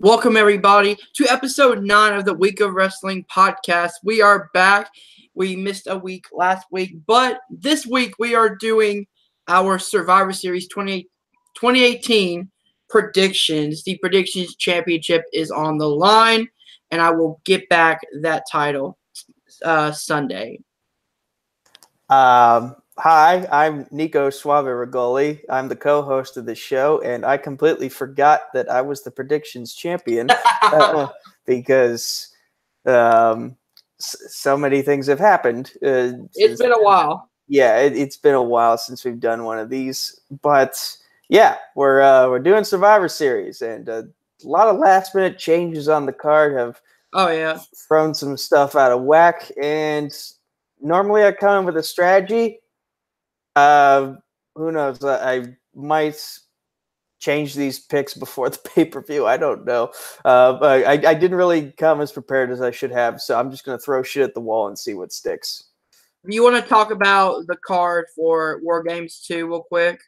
Welcome, everybody, to episode nine of the Week of Wrestling podcast. We are back. We missed a week last week, but this week we are doing our Survivor Series 20, 2018 predictions. The predictions championship is on the line, and I will get back that title uh, Sunday. Um, hi, I'm Nico Suave Regoli. I'm the co-host of the show, and I completely forgot that I was the predictions champion uh, because um, so many things have happened. Uh, It's been a while. yeah, it, it's been a while since we've done one of these, but yeah, we're uh, we're doing Survivor Series, and a lot of last minute changes on the card have Oh yeah. thrown some stuff out of whack. And normally I come in with a strategy. Uh, who knows? I, I might change these picks before the pay per view. I don't know. Uh, I, I didn't really come as prepared as I should have, so I'm just going to throw shit at the wall and see what sticks. Do you want to talk about the card for War Games 2 real quick?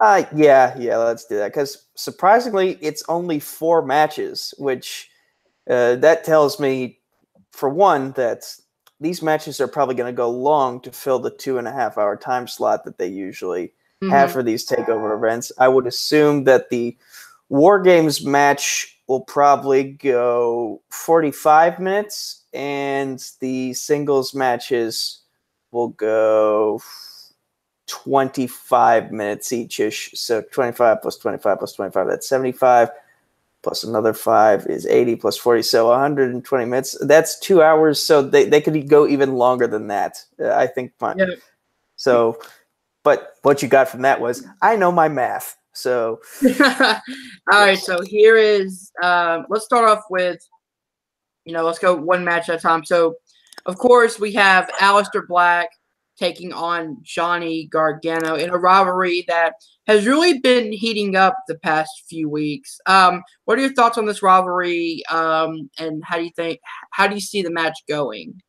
Uh, yeah, yeah, let's do that. Because surprisingly, it's only four matches, which uh, that tells me, for one, that these matches are probably going to go long to fill the two and a half hour time slot that they usually have Mhm. for these takeover events. I would assume that the War Games match will probably go 45 minutes, and the singles matches will go 25 minutes each ish. So 25 plus 25 plus 25, that's 75. Plus another five is 80 plus 40. So 120 minutes. That's two hours. So they, they could go even longer than that. Uh, I think. Fine. Yeah. So, but what you got from that was I know my math. So All right, so here is um, let's start off with you know, let's go one match at a time. So of course we have Aleister Black taking on Johnny Gargano in a rivalry that has really been heating up the past few weeks. Um, what are your thoughts on this rivalry? Um, and how do you think how do you see the match going?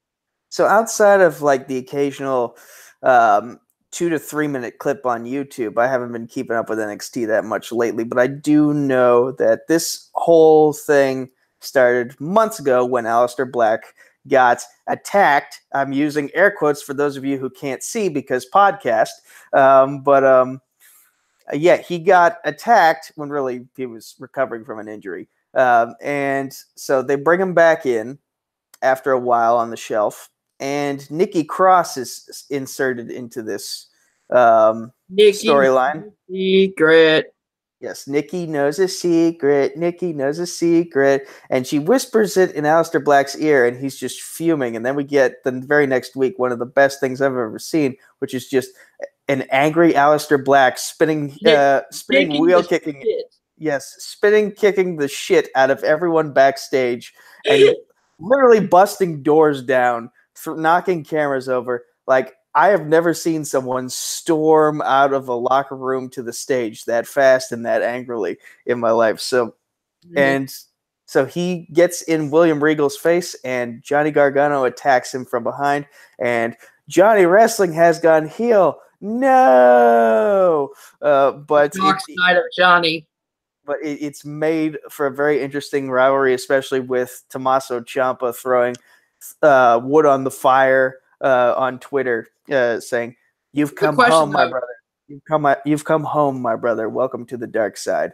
So outside of like the occasional um, two to three minute clip on YouTube, I haven't been keeping up with NXT that much lately, but I do know that this whole thing started months ago when Aleister Black got attacked. I'm using air quotes for those of you who can't see because podcast, um, but um, yeah, he got attacked when really he was recovering from an injury. Um, and so they bring him back in after a while on the shelf, and Nikki Cross is inserted into this um, storyline. Secret. Yes, Nikki knows a secret. Nikki knows a secret, and she whispers it in Aleister Black's ear, and he's just fuming. And then we get the very next week one of the best things I've ever seen, which is just an angry Aleister Black spinning, uh, spinning Taking wheel kicking shit. Yes, spinning, kicking the shit out of everyone backstage and literally busting doors down, th- knocking cameras over. Like, I have never seen someone storm out of a locker room to the stage that fast and that angrily in my life. So, and so he gets in William Regal's face, and Johnny Gargano attacks him from behind. And Johnny Wrestling has gone heel. No, uh, but Dark it- side of Johnny. but it, it's made for a very interesting rivalry, especially with Tommaso Ciampa throwing uh, wood on the fire uh, on Twitter, uh, saying, "You've come question, home, my brother. You've come. You've come home, my brother. Welcome to the dark side."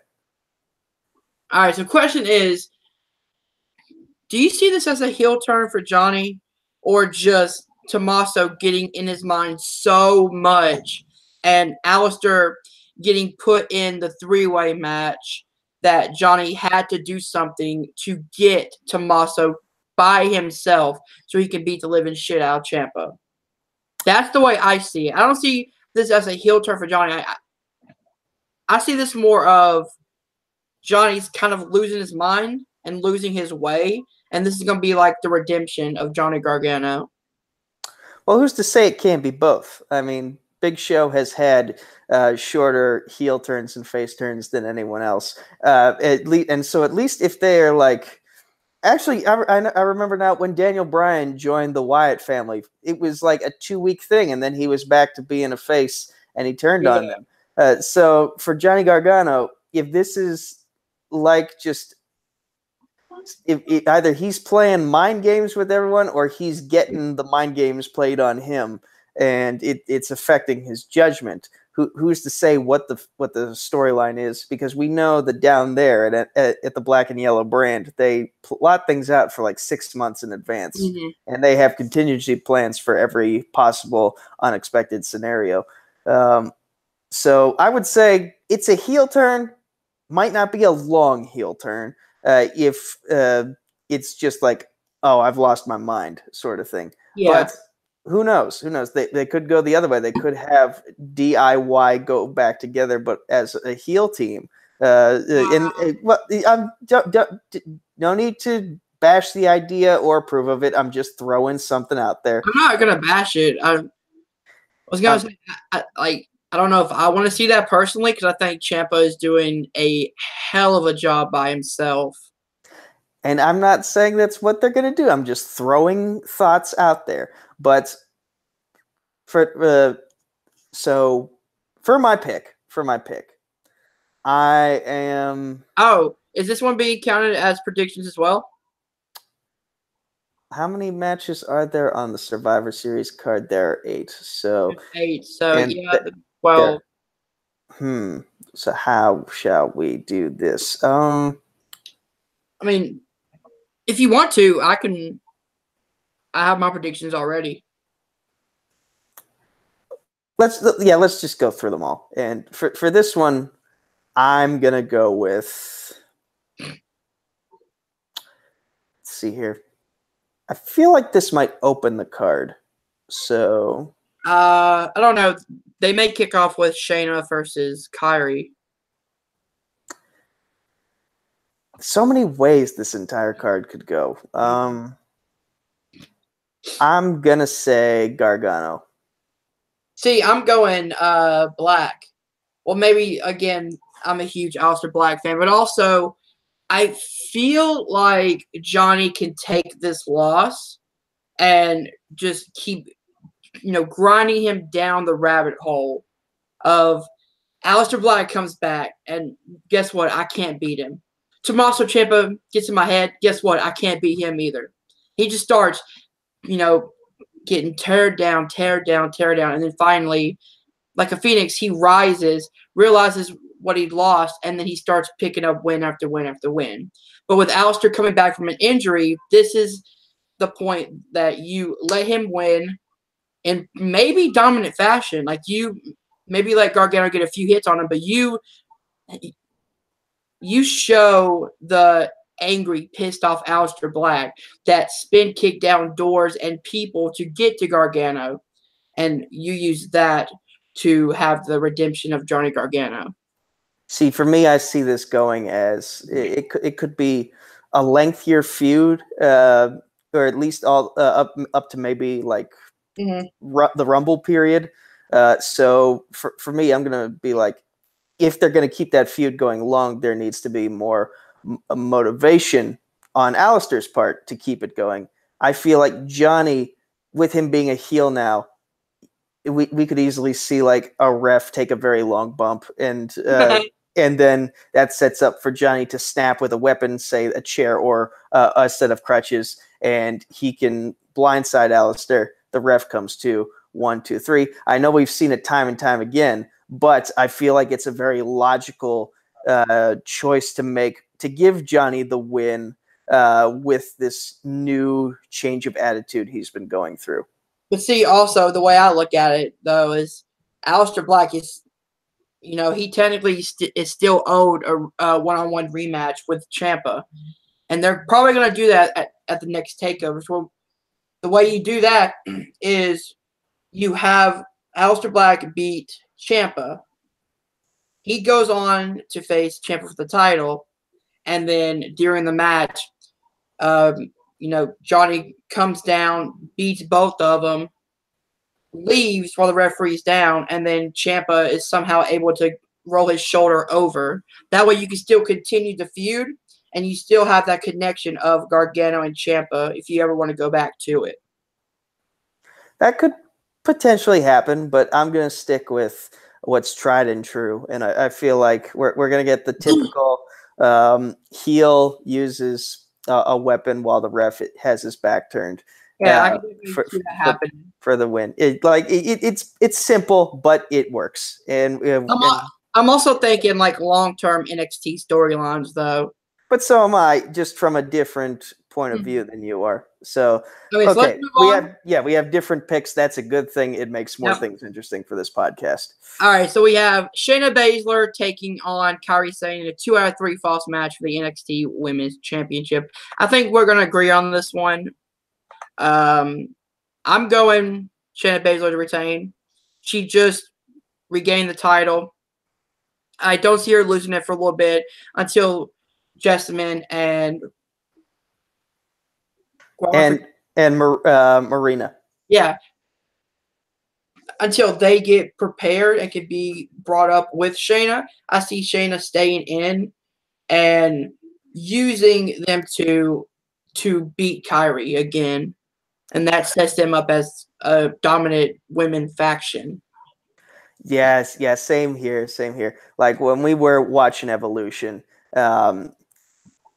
All right. So, question is, do you see this as a heel turn for Johnny, or just Tommaso getting in his mind so much, and Aleister getting put in the three-way match that Johnny had to do something to get Tommaso by himself so he can beat the living shit out of Ciampa. That's the way I see it. I don't see this as a heel turn for Johnny. I, I see this more of Johnny's kind of losing his mind and losing his way, and this is going to be like the redemption of Johnny Gargano. Well, who's to say it can't be both? I mean, Big Show has had uh, shorter heel turns and face turns than anyone else. Uh, at least, and so at least if they're like, actually, I, I, I remember now when Daniel Bryan joined the Wyatt family, it was like a two week thing, and then he was back to being a face, and he turned on them. Uh, so for Johnny Gargano, if this is like just if, if either he's playing mind games with everyone or he's getting the mind games played on him, and it, it's affecting his judgment. Who, who's to say what the what the storyline is? Because we know that down there at, at, at the Black and Yellow brand, they plot things out for like six months in advance, Mhm. and they have contingency plans for every possible unexpected scenario. Um, so I would say it's a heel turn, might not be a long heel turn uh, if uh, it's just like, oh, I've lost my mind sort of thing. Yeah. But who knows? Who knows? They, they could go the other way. They could have DIY go back together, but as a heel team. Uh, uh, and uh, well, I'm don't, don't, no need to bash the idea or approve of it. I'm just throwing something out there. I'm not gonna bash it. I, I was gonna Um, say, I, I- like, I don't know if I want to see that personally because I think Ciampa is doing a hell of a job by himself. And I'm not saying that's what they're going to do. I'm just throwing thoughts out there. But for uh, so for my pick, for my pick, I am Oh, is this one being counted as predictions as well? how many matches are there on the Survivor Series card? There are eight. So Eight. So yeah, th- well, hmm. So how shall we do this? Um I mean, if you want to, I can. I have my predictions already. let's yeah, let's just go through them all. And for for this one, I'm gonna go with. Let's see here. I feel like this might open the card. So Uh, I don't know. They may kick off with Shayna versus Kairi. so many ways this entire card could go. Um, I'm gonna say Gargano. See, I'm going uh black. Well, maybe again, I'm a huge Aleister Black fan, but also I feel like Johnny can take this loss and just keep, you know, grinding him down the rabbit hole of Aleister Black comes back, and guess what? I can't beat him. Tommaso Ciampa gets in my head. Guess what? I can't beat him either. He just starts, you know, getting tear down, tear down, tear down, and then finally, like a phoenix, he rises, realizes what he lost, and then he starts picking up win after win after win. But with Aleister coming back from an injury, this is the point that you let him win in maybe dominant fashion. Like you maybe let Gargano get a few hits on him, but you you show the angry, pissed off Aleister Black that spin kick down doors and people to get to Gargano. And you use that to have the redemption of Johnny Gargano. See, for me, I see this going as it. It, could- it could be a lengthier feud, uh, or at least all uh, up up to maybe like Mhm. ru- the Rumble period. Uh, so for for me, I'm gonna be like, if they're gonna keep that feud going long, there needs to be more m- motivation on Aleister's part to keep it going. I feel like Johnny, with him being a heel now, we, we could easily see like a ref take a very long bump and uh, and then that sets up for Johnny to snap with a weapon, say a chair or uh, a set of crutches, and he can blindside Aleister. The ref comes to one, two, three. I know we've seen it time and time again, but I feel like it's a very logical uh, choice to make to give Johnny the win uh, with this new change of attitude he's been going through. But see, also the way I look at it though is Aleister Black is, you know, he technically st- is still owed a, a one-on-one rematch with Ciampa, and they're probably going to do that at, at the next takeover. So the way you do that is you have Aleister Black beat Ciampa. He goes on to face Ciampa for the title, and then during the match, um, you know, Johnny comes down, beats both of them, leaves while the referee's down, and then Ciampa is somehow able to roll his shoulder over. That way, you can still continue the feud, and you still have that connection of Gargano and Ciampa if you ever want to go back to it. That could potentially happen, but I'm going to stick with what's tried and true. And I, I feel like we're, we're going to get the typical um, heel uses a, a weapon while the ref has his back turned. Yeah, uh, can definitely for- see that for- for the win. It like it, it- it's it's simple, but it works. And, uh, I'm, and- I'm also thinking like long term NXT storylines though. But so am I, just from a different point of Mhm. view than you are. So Okay, so okay, we have yeah, we have different picks. That's a good thing. It makes more Yep. things interesting for this podcast. All right, so we have Shayna Baszler taking on Kairi Sane in a two out of three false match for the NXT Women's Championship. I think we're going to agree on this one. Um, I'm going Shayna Baszler to retain. She just regained the title. I don't see her losing it for a little bit until Jessamyn and And and Mar- uh, Marina. yeah, until they get prepared and can be brought up with Shayna. I see Shayna staying in and using them to to beat Kairi again, and that sets them up as a dominant women faction. Yes, yes, same here, same here. Like when we were watching Evolution, um,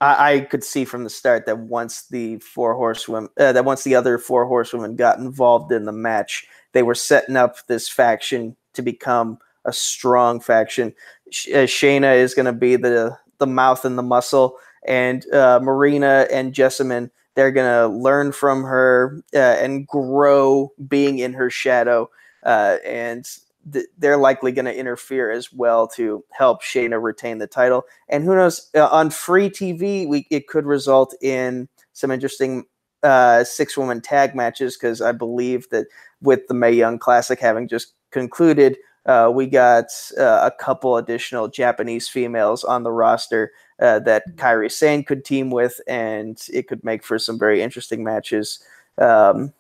I, I could see from the start that once the four horsewomen, uh, that once the other four horsewomen got involved in the match, they were setting up this faction to become a strong faction. Sh- uh, Shayna is going to be the the mouth and the muscle, and uh, Marina and Jessamyn they're going to learn from her uh, and grow being in her shadow, uh, and th- they're likely going to interfere as well to help Shayna retain the title. And who knows, uh, on free TV, we it could result in some interesting uh, six woman tag matches because I believe that with the Mae Young Classic having just concluded, uh, we got uh, a couple additional Japanese females on the roster uh, that Kairi Sane could team with, and it could make for some very interesting matches um,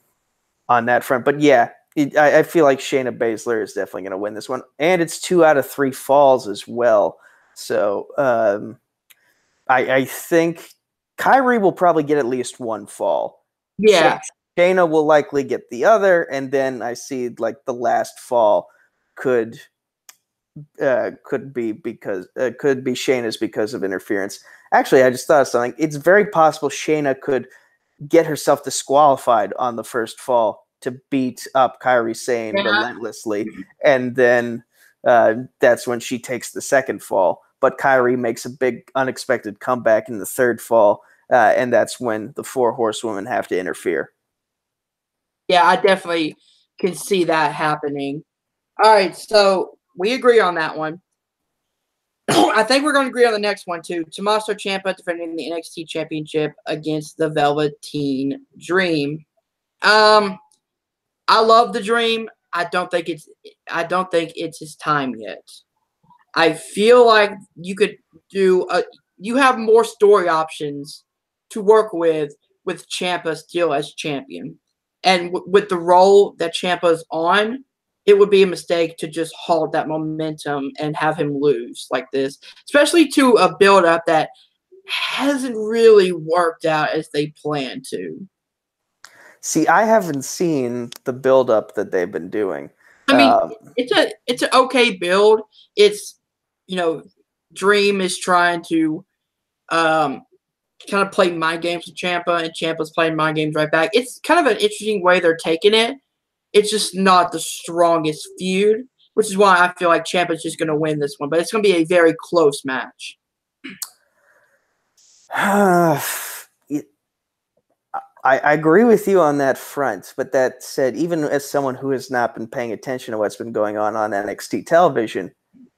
on that front. But yeah, it, I, I feel like Shayna Baszler is definitely going to win this one, and it's two out of three falls as well. So um, I, I think Kairi will probably get at least one fall. Yeah, Shayna will likely get the other, and then I see like the last fall could uh, could be because uh, could be Shayna's because of interference. Actually, I just thought of something. It's very possible Shayna could get herself disqualified on the first fall to beat up Kairi Sane Yeah. relentlessly, and then uh, that's when she takes the second fall. But Kairi makes a big unexpected comeback in the third fall, uh, and that's when the four horsewomen have to interfere. yeah, I definitely can see that happening. All right, so we agree on that one. I think we're going to agree on the next one too. Tommaso Ciampa defending the NXT Championship against the Velveteen Dream. Um, I love the Dream. I don't think it's. I don't think it's his time yet. I feel like you could do. A, you have more story options to work with with Ciampa still as champion, and w- with the role that Ciampa's on, it would be a mistake to just halt that momentum and have him lose like this, especially to a build up that hasn't really worked out as they planned to. See, I haven't seen the build-up that they've been doing. I mean, Um, it's a it's an okay build. It's you know, Dream is trying to um kind of play mind games with Ciampa, and Ciampa's playing mind games right back. It's kind of an interesting way they're taking it. It's just not the strongest feud, which is why I feel like Ciampa's just going to win this one. But it's going to be a very close match. I, I agree with you on that front, but that said, even as someone who has not been paying attention to what's been going on on NXT television,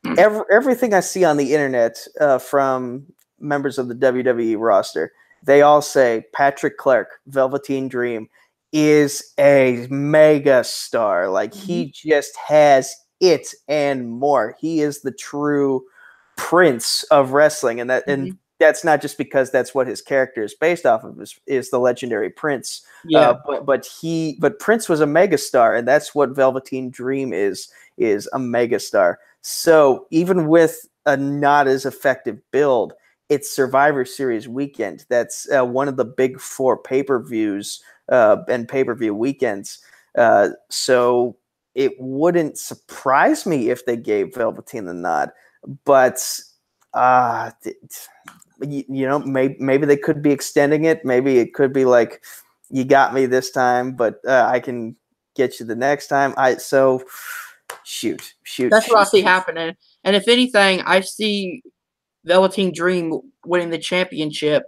hmm. every, everything I see on the internet uh, from members of the WWE roster, they all say Patrick Clark, Velveteen Dream, is a mega star. Like he mm-hmm. just has it and more. He is the true prince of wrestling, and that and mm-hmm. That's not just because that's what his character is based off of is, is the legendary prince. Yeah, uh, but but he but prince was a megastar and that's what velveteen dream is is a megastar. So even with a not as effective build it's survivor series weekend. That's uh, one of the big four pay-per-views uh, and pay-per-view weekends. Uh, so it wouldn't surprise me if they gave velveteen the nod but uh you, you know, maybe maybe they could be extending it. Maybe it could be like, you got me this time, but uh, I can get you the next time. I so shoot, shoot. That's shoot, what I see shoot. happening. And if anything, I see Velveteen Dream winning the championship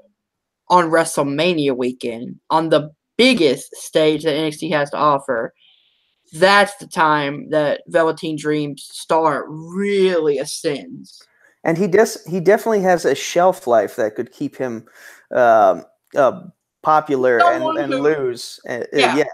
on WrestleMania weekend on the biggest stage that NXT has to offer. That's the time that Velveteen Dream's star really ascends. And he does he definitely has a shelf life that could keep him um, uh, popular and, Someone and who- lose. Uh, uh, Yeah. yeah.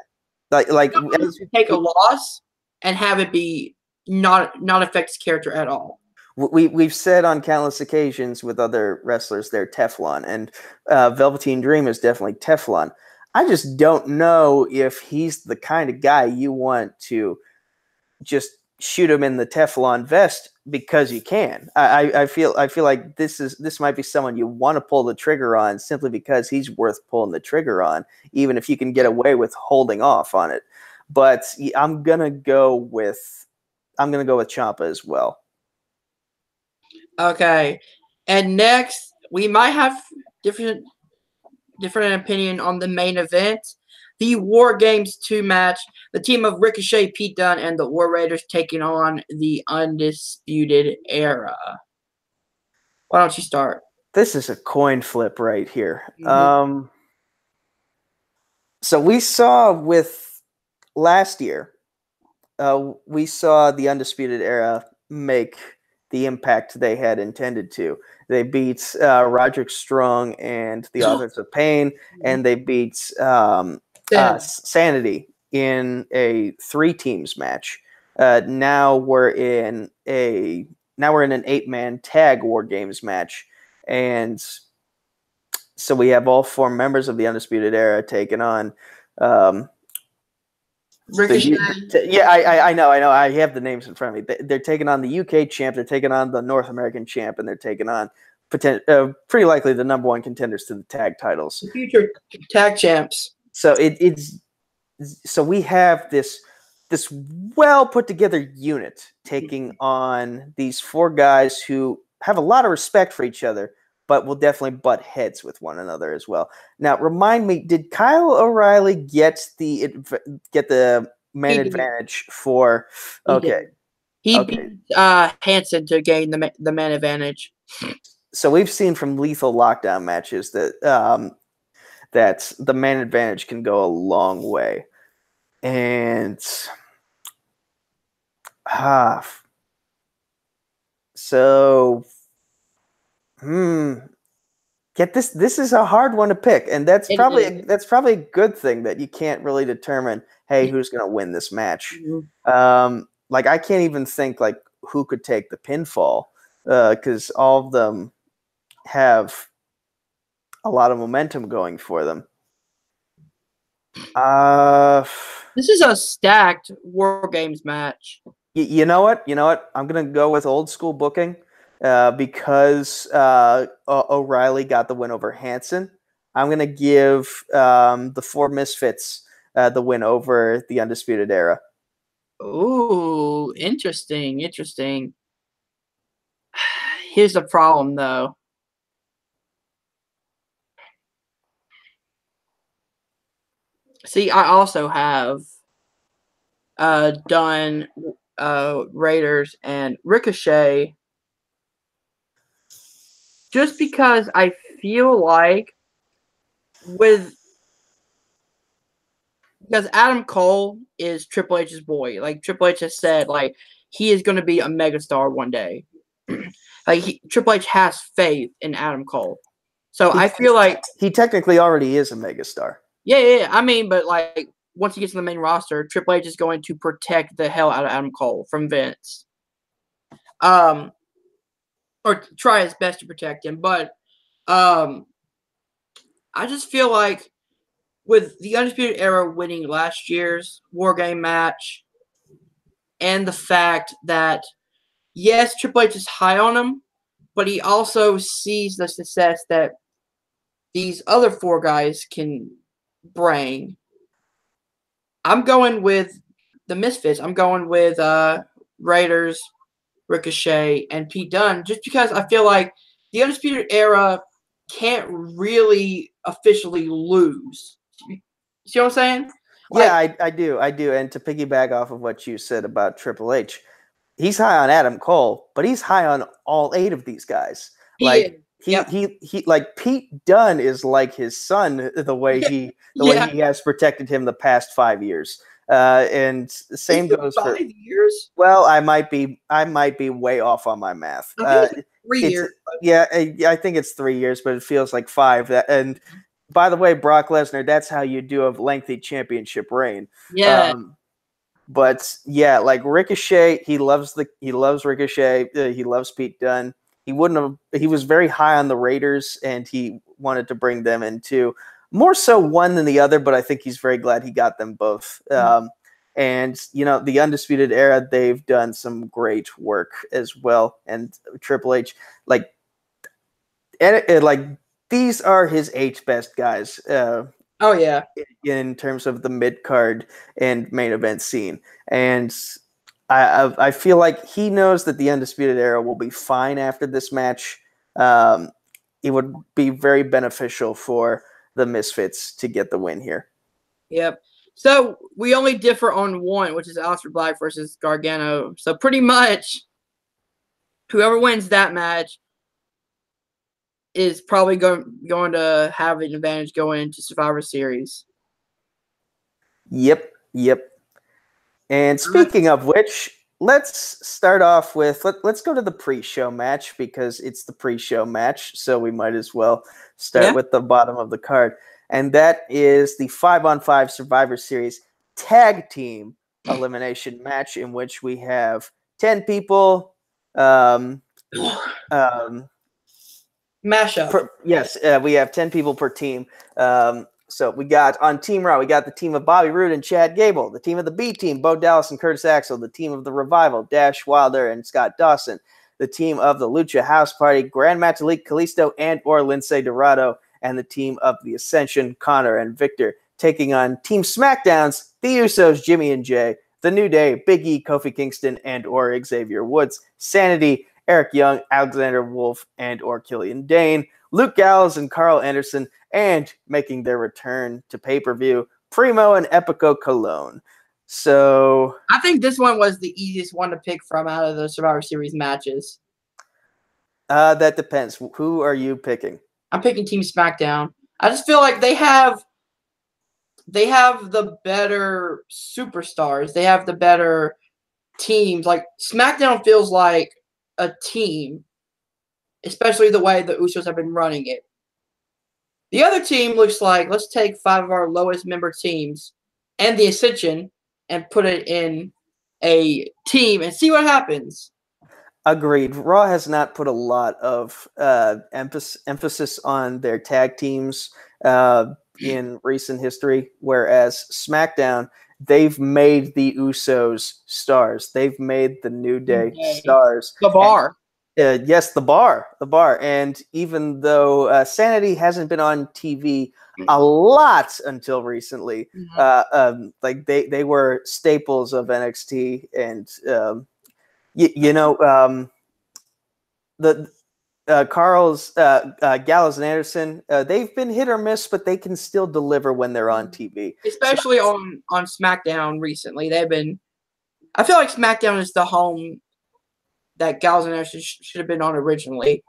like like as- take a loss and have it be not not affect his character at all. we we've said on countless occasions with other wrestlers they're Teflon, and uh, Velveteen Dream is definitely Teflon. I just don't know if he's the kind of guy you want to just shoot him in the Teflon vest because you can. I, I, feel I feel like this is this might be someone you want to pull the trigger on simply because he's worth pulling the trigger on, even if you can get away with holding off on it. But I'm gonna go with I'm gonna go with Ciampa as well. Okay. And next, we might have different different opinion on the main event. The War Games 2 match. The team of Ricochet, Pete Dunne, and the War Raiders taking on the Undisputed Era. Why don't you start? this is a coin flip right here. Mhm. Um, so we saw with last year, uh, we saw the Undisputed Era make the impact they had intended to. They beat uh, Roderick Strong and the Authors of Pain, and they beat um, uh, Sanity in a three teams match. Uh, now we're in a now we're in an eight man tag war games match, and so we have all four members of the Undisputed Era taking on. Um, Ricochet. Yeah, I, I I know, I know. I have the names in front of me. They- They're taking on the UK champ. They're taking on the North American champ, and they're taking on poten- uh, pretty likely the number one contenders to the tag titles. the future tag champs. So it, it's so we have this this well put together unit taking on these four guys who have a lot of respect for each other but will definitely butt heads with one another as well now remind me did kyle o'reilly get the get the man advantage for okay. He Okay. beat uh, Hanson to gain the the man advantage. so we've seen from lethal lockdown matches that um, that the man advantage can go a long way, and ah, so hmm, get this. This is a hard one to pick, and that's It probably is. that's probably a good thing that you can't really determine. Hey, who's going to win this match? Mhm. um like i can't even think like who could take the pinfall because all of them have a lot of momentum going for them uh This is a stacked War Games match. y- you know what you know what i'm gonna go with old school booking uh because uh O- o'reilly got the win over hanson i'm gonna give um the four misfits uh, the win over the undisputed era Ooh, interesting, interesting. Here's the problem though. See, I also have uh Dunne uh Raiders and Ricochet just because I feel like with because Adam Cole is Triple H's boy. Like Triple H has said, like he is going to be a megastar one day. like he, Triple H has faith in Adam Cole. So I feel like, he technically already is a megastar yeah, yeah. I mean, but like once he gets to the main roster, Triple H is going to protect the hell out of Adam Cole from Vince. Um, or try his best to protect him. But um, I just feel like with the Undisputed Era winning last year's War Game match, and the fact that yes, Triple H is high on him, but he also sees the success that these other four guys can bring. I'm going with the Misfits. I'm going with uh, Raiders, Ricochet, and Pete Dunne, just because I feel like the Undisputed Era can't really officially lose. See what I'm saying? yeah, I, I do. I do. And to piggyback off of what you said about Triple H, he's high on Adam Cole, but he's high on all eight of these guys. Like. He, Yep. he he like Pete Dunne is like his son the way he the Yeah. way he has protected him the past five years. Uh, and the same goes for five years, well, I might be I might be way off on my math. Uh, three it's- years. yeah, I, I think it's three years, but it feels like five. That and by the way, Brock Lesnar, that's how you do a lengthy championship reign. Yeah, Um, but yeah, like Ricochet, he loves the he loves Ricochet. Uh, he loves Pete Dunne. He wouldn't have. He was very high on the Raiders, and he wanted to bring them in too. More so one than the other, but I think he's very glad he got them both. Mhm. Um, and you know, the Undisputed Era, they've done some great work as well. And Triple H, like, and, and, like these are his H best guys. Uh, oh yeah, in terms of the mid card and main event scene. And I, I feel like he knows that the undisputed era will be fine after this match. Um, it would be very beneficial for the Misfits to get the win here. yep. So we only differ on one, which is Aleister Black versus Gargano. So pretty much, whoever wins that match is probably going going to have an advantage going into Survivor Series. Yep, yep. And speaking of which, let's start off with let, let's go to the pre-show match because it's the pre-show match, so we might as well start Yeah. with the bottom of the card. And that is the 5 on 5 Survivor Series tag team elimination match in which we have 10 people um um Mashup. Per, yes, uh, we have 10 people per team. Um, so we got on Team Raw, we got the team of Bobby Roode and Chad Gable, the team of the B team, Bo Dallas and Curtis Axel, the team of the Revival, Dash Wilder and Scott Dawson, the team of the Lucha House Party, Grand Metalik, Kalisto and or Lince Dorado, and the team of the Ascension, Connor and Victor, taking on Team SmackDown's The Usos, Jimmy and Jay, The New Day, Big E, Kofi Kingston and or Xavier Woods, Sanity, Eric Young, Alexander Wolf, and or Killian Dain, Luke Gallows and Karl Anderson, and making their return to pay-per-view, Primo and Epico Colón. So I think this one was the easiest one to pick from out of the Survivor Series matches. uh, that depends. Who are you picking? I'm picking Team SmackDown. I just feel like they have they have the better superstars. They have the better teams. Like SmackDown feels like a team, especially the way the Usos have been running it. The other team looks like let's take five of our lowest member teams and the Ascension and put it in a team and see what happens. Agreed. Raw has not put a lot of uh, emphasis emphasis on their tag teams uh, in recent history, whereas SmackDown they've made the Usos stars. They've made the New Day Day. stars. The bar. Uh, yes, the bar, the bar, and even though uh, Sanity hasn't been on TV a lot until recently, Mhm. uh, um, like they they were staples of NXT, and um, y- you know um, the uh, Karl's uh, uh, Gallows and Anderson, uh, they've been hit or miss, but they can still deliver when they're on TV. especially on on SmackDown recently. They've been. I feel like SmackDown is the home that Gals and Anderson sh- should have been on originally.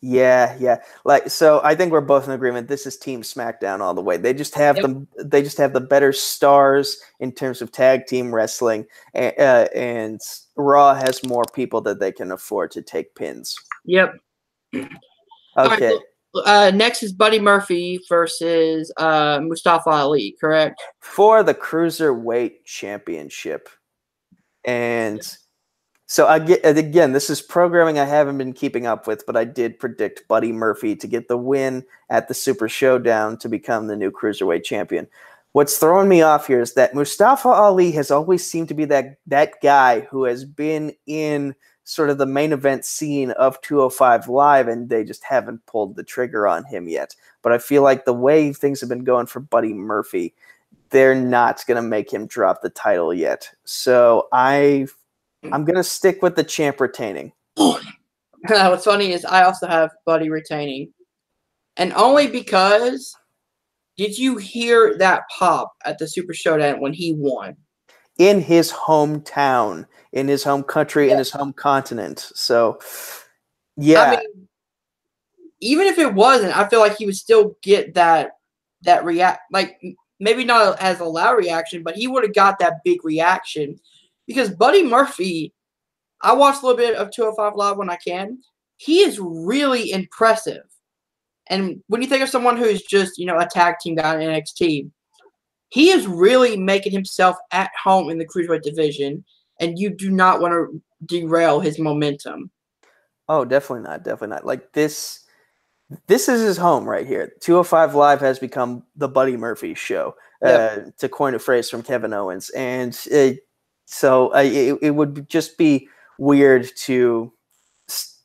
Yeah, yeah. Like so I think we're both in agreement. This is Team SmackDown all the way. They just have Yep. the they just have the better stars in terms of tag team wrestling, and, uh, and Raw has more people that they can afford to take pins. Yep. All right, Okay, Uh, next is Buddy Murphy versus uh, Mustafa Ali. Correct. for the cruiserweight championship, and so I get again. This is programming I haven't been keeping up with, but I did predict Buddy Murphy to get the win at the Super Showdown to become the new cruiserweight champion. What's throwing me off here is that Mustafa Ali has always seemed to be that that guy who has been in sort of the main event scene of 205 Live, and they just haven't pulled the trigger on him yet. But I feel like the way things have been going for Buddy Murphy, they're not going to make him drop the title yet. So I, I'm going to stick with the champ retaining. What's funny is I also have Buddy retaining, and only because did you hear that pop at the Super Showdown when he won? In his hometown, in his home country, Yeah. in his home continent. So, yeah, I mean, even if it wasn't, I feel like he would still get that that react like maybe not as a loud reaction, but he would have got that big reaction because Buddy Murphy. I watch a little bit of 205 Live when I can. He is really impressive. And when you think of someone who's just, you know, a tag team guy in NXT, he is really making himself at home in the cruiserweight division, and you do not want to derail his momentum. Oh, definitely not. Definitely not. Like this, this is his home right here. 205 Live has become the Buddy Murphy show, Yep. uh, to coin a phrase from Kevin Owens. And it, so uh, it, it would just be weird to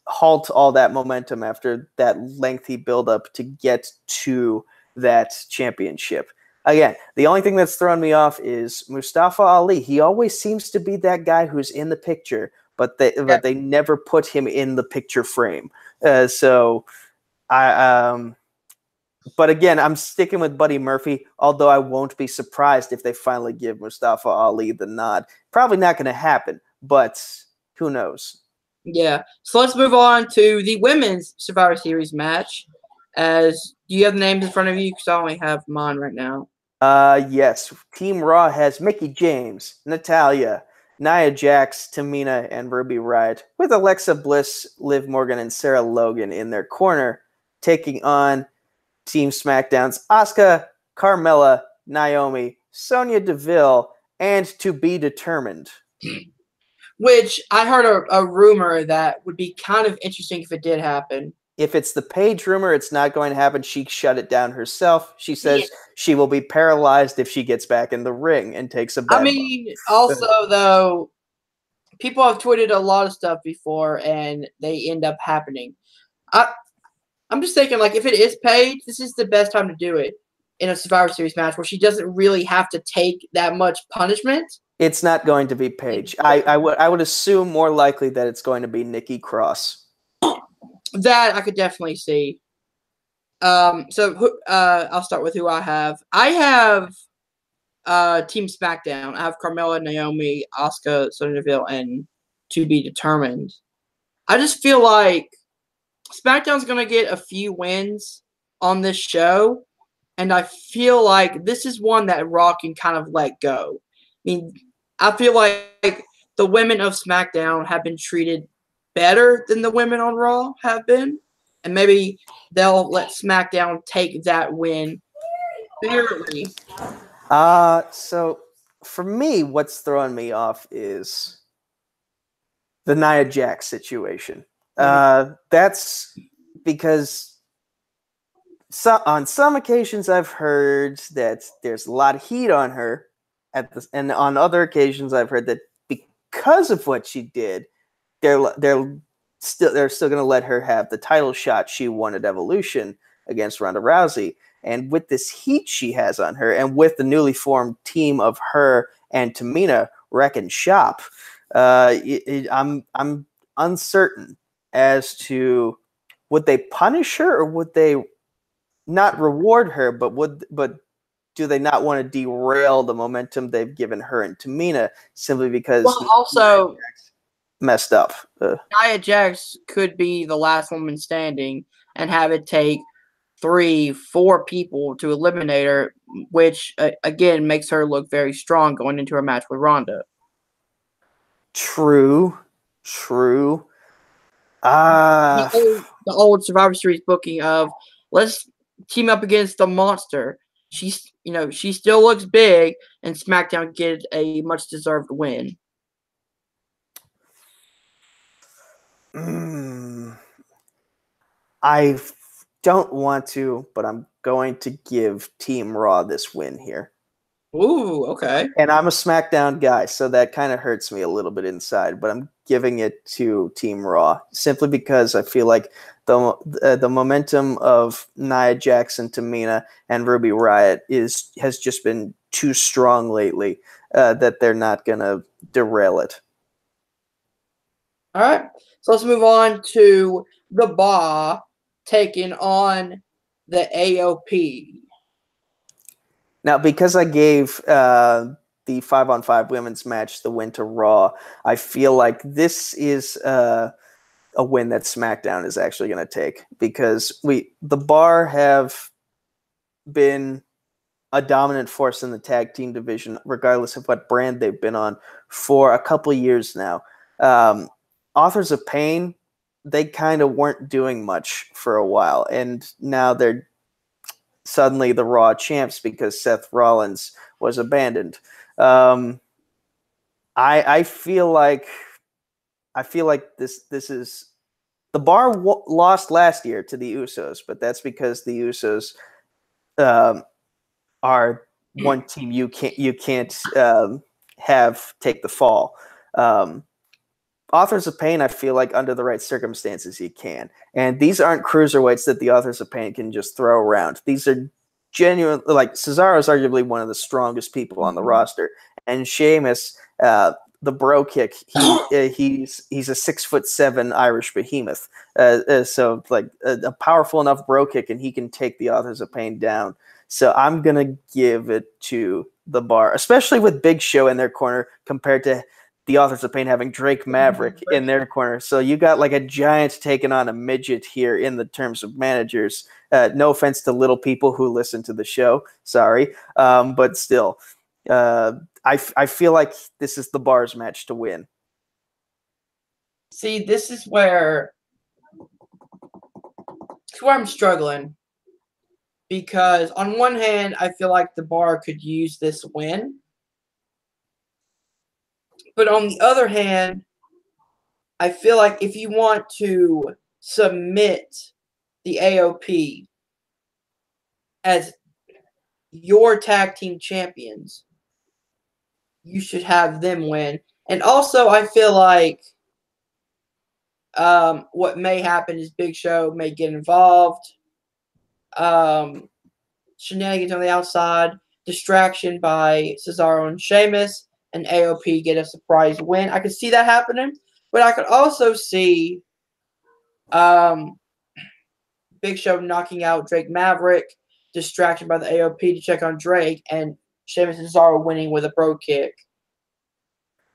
halt all that momentum after that lengthy buildup to get to that championship. Again, the only thing that's thrown me off is Mustafa Ali. He always seems to be that guy who's in the picture, but they Yeah. but they never put him in the picture frame. Uh, so I um but again, I'm sticking with Buddy Murphy, although I won't be surprised if they finally give Mustafa Ali the nod. Probably not going to happen, but who knows? Yeah. So let's move on to the women's Survivor Series match. As do you have the names in front of you? Because I only have mine right now. Uh, yes. Team Raw has Mickie James, Natalya, Nia Jax, Tamina, and Ruby Riott, with Alexa Bliss, Liv Morgan, and Sarah Logan in their corner, taking on Team SmackDown's Asuka, Carmella, Naomi, Sonya Deville, and to be determined. Which I heard a, a rumor that would be kind of interesting if it did happen. If it's the Paige rumor, it's not going to happen. She shut it down herself. She says she will be paralyzed if she gets back in the ring and takes a I mean, also though, people have tweeted a lot of stuff before, and they end up happening. I, I'm just thinking, like, if it is Paige, this is the best time to do it in a Survivor Series match where she doesn't really have to take that much punishment. It's not going to be Paige. I, I would I would assume more likely that it's going to be Nikki Cross. That I could definitely see. Um, so uh, I'll start with who I have. I have uh Team SmackDown. I have Carmella, Naomi, Asuka, Sonya Deville, and to be determined. I just feel like SmackDown's gonna get a few wins on this show, and I feel like this is one that Raw can kind of let go. I mean, I feel like the women of SmackDown have been treated better than the women on Raw have been, and maybe they'll let SmackDown take that win fairly. Uh so for me, what's throwing me off is the Nia Jax situation. Uh that's because so, on some occasions I've heard that there's a lot of heat on her at the, and on other occasions I've heard that because of what she did, they're they're still they're still going to let her have the title shot she won at Evolution against Ronda Rousey. And with this heat she has on her, and with the newly formed team of her and Tamina wrecking shop, uh, it, it- I'm I'm uncertain as to would they punish her or would they not reward her, but would but do they not want to derail the momentum they've given her and Tamina simply because Well, also- messed up? Uh, Nia Jax could be the last woman standing and have it take three, four people to eliminate her, which uh, again makes her look very strong going into her match with Ronda. true, true. Ah, the, old, the old Survivor Series booking of let's team up against the monster. She's you know she still looks big, and SmackDown get a much deserved win. Mm, I don't want to, but I'm going to give Team Raw this win here. Ooh, okay. And I'm a SmackDown guy, so that kind of hurts me a little bit inside, but I'm giving it to Team Raw simply because I feel like the uh, the momentum of Nia Jackson, Tamina, and Ruby Riott is has just been too strong lately uh, that they're not gonna derail it. All right. So let's move on to the Bar taking on the AOP. Now, because I gave uh, the five on five women's match the win to Raw, I feel like this is uh, a win that SmackDown is actually going to take because we the Bar have been a dominant force in the tag team division, regardless of what brand they've been on for a couple years now. Um, Authors of Pain, they kind of weren't doing much for a while, and now they're suddenly the Raw champs because Seth Rollins was abandoned. Um, I I feel like I feel like this this is the bar w- lost last year to the Usos, but that's because the Usos um, are one team you can't you can't um, have take the fall. Um, authors of pain, I feel like under the right circumstances you can, and these aren't cruiserweights that the authors of pain can just throw around. These are genuine. Like Cesaro is arguably one of the strongest people on the roster, and Sheamus. Uh, the bro kick. He uh, he's he's a six foot seven Irish behemoth. Uh, uh, so like a, a, powerful enough bro kick, and he can take the authors of pain down. So I'm gonna give it to the bar, especially with Big Show in their corner compared to the authors of pain having Drake Maverick in their corner. So you got like a giant taking on a midget here in the terms of managers. Uh, no offense to little people who listen to the show, sorry, um, but still. Uh, I, I feel like this is the bars match to win. See, this is where it's where I'm struggling because on one hand, I feel like the bar could use this win, but on the other hand, I feel like if you want to submit the AOP as your tag team champions, you should have them win. And also, I feel like um, what may happen is Big Show may get involved. Um, shenanigans on the outside, distraction by Cesaro and Sheamus, and AOP get a surprise win. I could see that happening, but I could also see um, Big Show knocking out Drake Maverick, distracted by the AOP to check on Drake, and Sheamus and Cesaro winning with a bro kick.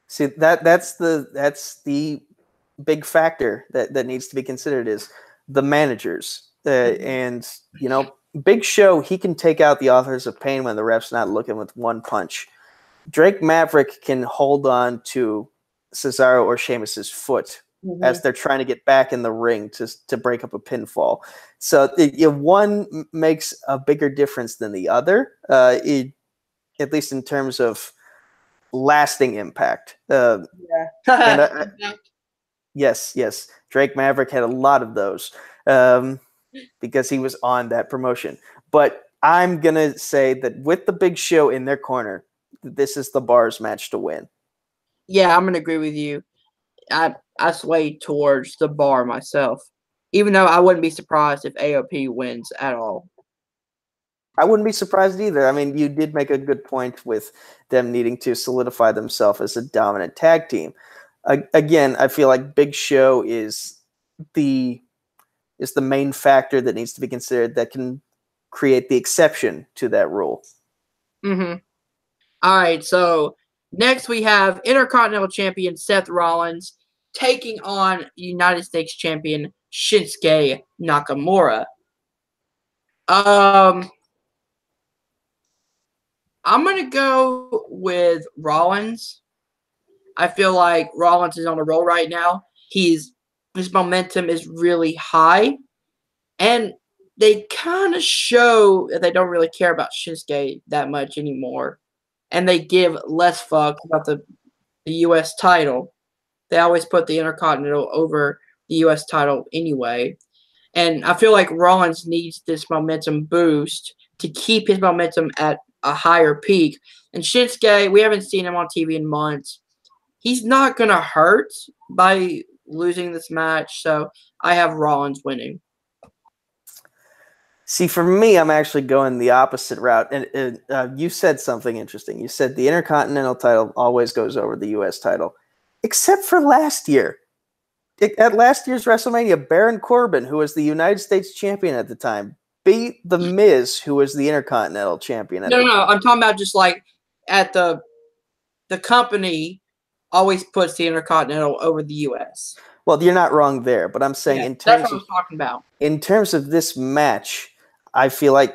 See that that's the that's the big factor that that needs to be considered is the managers uh, mm-hmm. and you know Big Show he can take out the authors of pain when the ref's not looking with one punch. Drake Maverick can hold on to Cesaro or Sheamus's foot mm-hmm. as they're trying to get back in the ring to to break up a pinfall. So it, one makes a bigger difference than the other. Uh, it, at least in terms of lasting impact. Uh, yeah. I, yes, yes. Drake Maverick had a lot of those um, because he was on that promotion. But I'm gonna say that with the Big Show in their corner, this is the bars match to win. Yeah, I'm gonna agree with you. I I sway towards the bar myself, even though I wouldn't be surprised if AOP wins at all. I wouldn't be surprised either. I mean, you did make a good point with them needing to solidify themselves as a dominant tag team. Uh, again, I feel like Big Show is the is the main factor that needs to be considered that can create the exception to that rule. Mm-hmm. All right, so next we have Intercontinental Champion Seth Rollins taking on United States Champion Shinsuke Nakamura. Um, I'm gonna go with Rollins. I feel like Rollins is on a roll right now. He's his momentum is really high, and they kind of show that they don't really care about Shinsuke that much anymore, and they give less fuck about the the U.S. title. They always put the Intercontinental over the U.S. title anyway, and I feel like Rollins needs this momentum boost to keep his momentum at a higher peak. And Shinsuke, we haven't seen him on TV in months. He's not going to hurt by losing this match. So I have Rollins winning. See, for me, I'm actually going the opposite route. And uh, you said something interesting. You said the Intercontinental title always goes over the U.S. title, except for last year. It, at last year's WrestleMania, Baron Corbin, who was the United States champion at the time, beat the Miz, who was the Intercontinental Champion. At No, no. I'm talking about just like at the the company always puts the Intercontinental over the U.S. Well, you're not wrong there, but I'm saying Yeah, in that's terms of talking about. in terms of this match, I feel like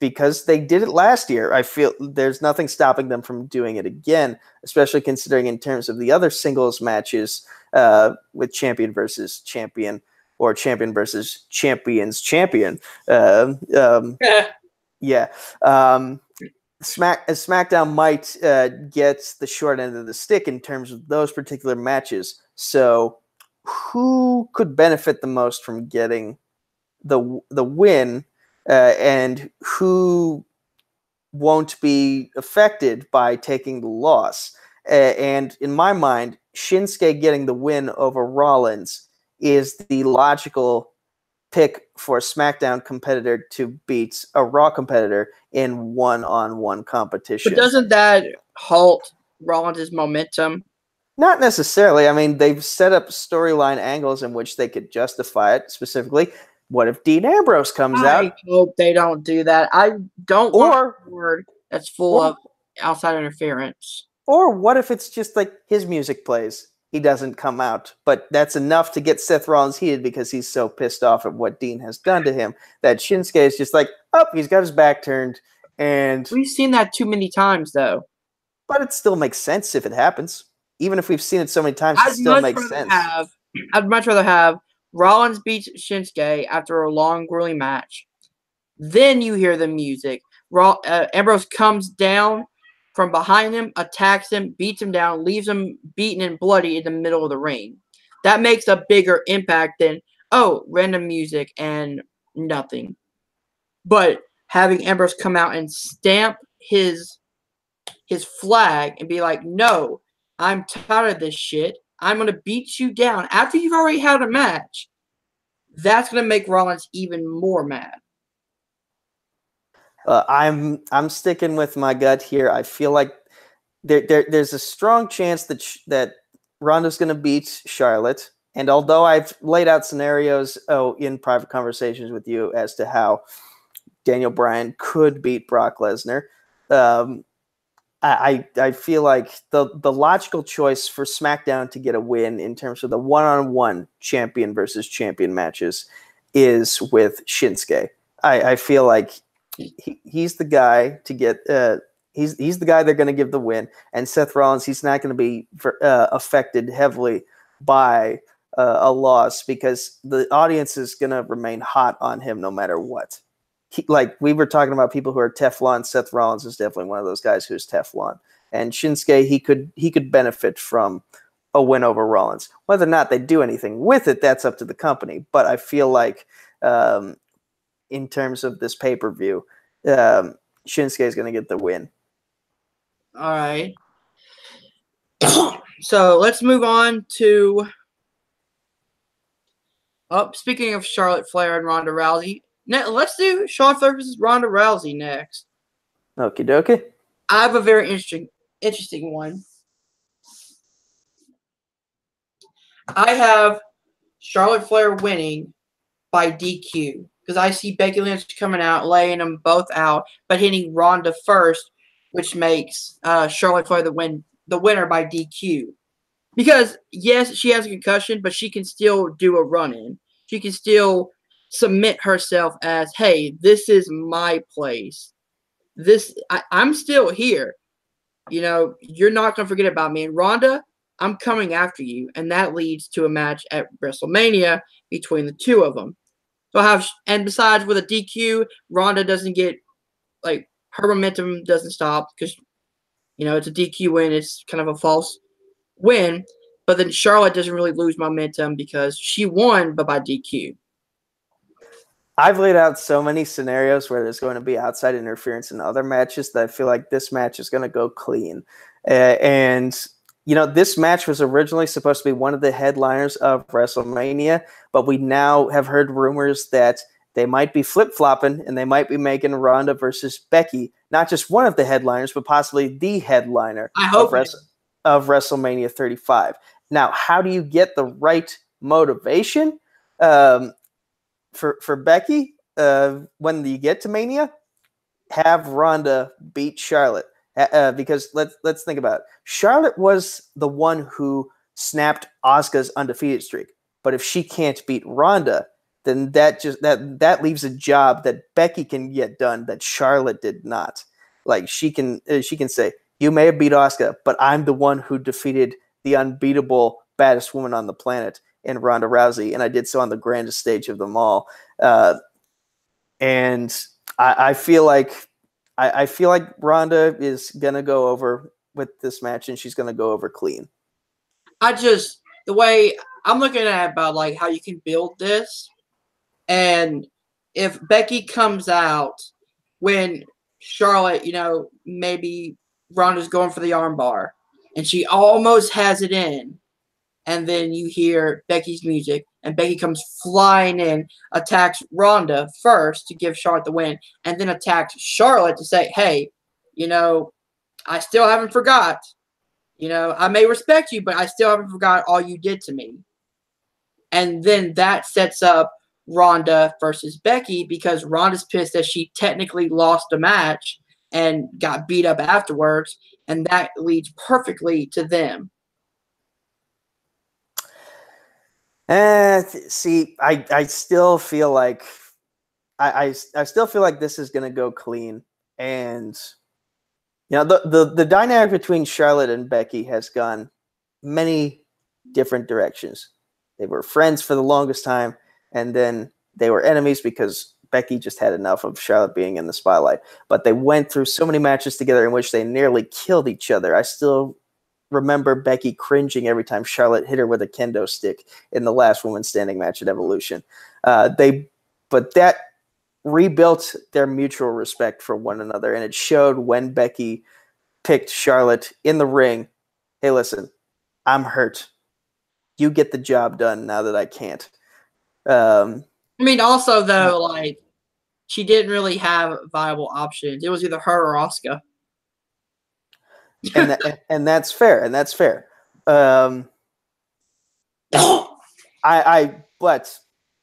because they did it last year, I feel there's nothing stopping them from doing it again, especially considering in terms of the other singles matches uh, with champion versus champion or champion versus champions champion. Uh, um, yeah. Um, Smack uh, SmackDown might uh, get the short end of the stick in terms of those particular matches. So, who could benefit the most from getting the the win, uh, and who won't be affected by taking the loss? Uh, and in my mind, Shinsuke getting the win over Rollins is the logical pick for a SmackDown competitor to beat a Raw competitor in one-on-one competition. But doesn't that halt Rollins' momentum? Not necessarily. I mean, they've set up storyline angles in which they could justify it. Specifically, what if Dean Ambrose comes out? I out, hope they don't do that. I don't want or a word that's full or- of outside interference. or what if it's just like his music plays, he doesn't come out, but that's enough to get Seth Rollins heated because he's so pissed off at what Dean has done to him that Shinsuke is just like, oh, he's got his back turned, and We've seen that too many times, though. but it still makes sense if it happens. Even if we've seen it so many times, it I'd still makes sense. have. I'd much rather have Rollins beats Shinsuke after a long, grueling match. Then you hear the music. Raw, uh, Ambrose comes down from behind him, attacks him, beats him down, leaves him beaten and bloody in the middle of the ring. That makes a bigger impact than oh, random music and nothing. But having Ambrose come out and stamp his his flag and be like, "No, I'm tired of this shit. I'm gonna beat you down after you've already had a match." That's gonna make Rollins even more mad. Uh, I'm I'm sticking with my gut here. I feel like there, there there's a strong chance that sh- that Ronda's going to beat Charlotte. And although I've laid out scenarios oh in private conversations with you as to how Daniel Bryan could beat Brock Lesnar, um, I I feel like the the logical choice for SmackDown to get a win in terms of the one on one champion versus champion matches is with Shinsuke. I, I feel like he, he's the guy to get. Uh, he's he's the guy they're going to give the win. And Seth Rollins, he's not going to be uh, affected heavily by uh, a loss because the audience is going to remain hot on him no matter what. He, like we were talking about people who are Teflon. Seth Rollins is definitely one of those guys who's Teflon. And Shinsuke, he could he could benefit from a win over Rollins. Whether or not they do anything with it, that's up to the company. But I feel like um, in terms of this pay per view, um, Shinsuke is going to get the win. All right. so let's move on to. Oh, speaking of Charlotte Flair and Ronda Rousey, ne- let's do Flair versus Ronda Rousey next. Okie dokie. I have a very interesting, interesting one. I have Charlotte Flair winning by DQ because I see Becky Lynch coming out, laying them both out, but hitting Ronda first, which makes uh, Charlotte Flair the win, the winner by DQ. Because yes, she has a concussion, but she can still do a run in. She can still submit herself as, "Hey, this is my place. This I, I'm still here. You know, you're not gonna forget about me." And Ronda, I'm coming after you, and that leads to a match at WrestleMania between the two of them. So I have, and besides, with a DQ, Ronda doesn't get like her momentum doesn't stop because you know it's a DQ win. It's kind of a false win, but then Charlotte doesn't really lose momentum because she won, but by DQ. I've laid out so many scenarios where there's going to be outside interference in other matches that I feel like this match is going to go clean. Uh, and, you know, this match was originally supposed to be one of the headliners of WrestleMania, but we now have heard rumors that they might be flip flopping and they might be making Ronda versus Becky not just one of the headliners, but possibly the headliner I hope of, Wres- of WrestleMania 35. Now, how do you get the right motivation um, for for Becky? uh, when you get to Mania, have Ronda beat Charlotte uh, because let's let's think about it. Charlotte was the one who snapped Asuka's undefeated streak, but if she can't beat Ronda, then that just that that leaves a job that Becky can get done that Charlotte did not. Like she can uh, she can say, "You may have beat Oscar, but I'm the one who defeated the unbeatable baddest woman on the planet in Ronda Rousey, and I did so on the grandest stage of them all." Uh, and I, I feel like I, I feel like Ronda is gonna go over with this match, and she's gonna go over clean. I just the way I'm looking at about like how you can build this, and if Becky comes out when Charlotte, you know, maybe Ronda's going for the armbar, and she almost has it in, and then you hear Becky's music, and Becky comes flying in, attacks Ronda first to give Charlotte the win, and then attacks Charlotte to say, "Hey, you know, I still haven't forgot. You know, I may respect you, but I still haven't forgot all you did to me." And then that sets up Ronda versus Becky because Ronda's pissed that she technically lost the match and got beat up afterwards, and that leads perfectly to them. Eh, see, I, I still feel like I, I, I still feel like this is gonna go clean. And you know, the, the the dynamic between Charlotte and Becky has gone many different directions. They were friends for the longest time, and then they were enemies because Becky just had enough of Charlotte being in the spotlight. But they went through so many matches together in which they nearly killed each other. I still remember Becky cringing every time Charlotte hit her with a kendo stick in the last woman standing match at Evolution. Uh, they, but that rebuilt their mutual respect for one another, and it showed when Becky picked Charlotte in the ring. Hey, listen, I'm hurt. You get the job done now that I can't. Um, I mean, also though, like she didn't really have viable options. It was either her or Asuka and and that's fair, and that's fair. Um, I, I, but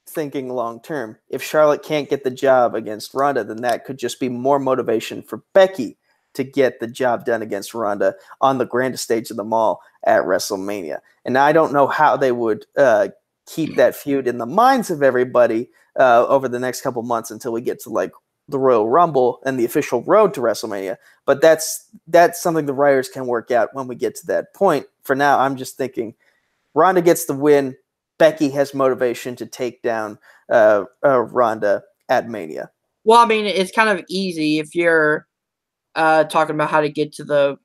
thinking long term, if Charlotte can't get the job against Ronda, then that could just be more motivation for Becky to get the job done against Ronda on the grandest stage of them all at WrestleMania. And I don't know how they would uh, keep that feud in the minds of everybody uh, over the next couple months until we get to like the Royal Rumble and the official road to WrestleMania. But that's that's something the writers can work out when we get to that point. For now, I'm just thinking Ronda gets the win. Becky has motivation to take down uh, uh, Ronda at Mania. Well, I mean, it's kind of easy if you're uh, talking about how to get to the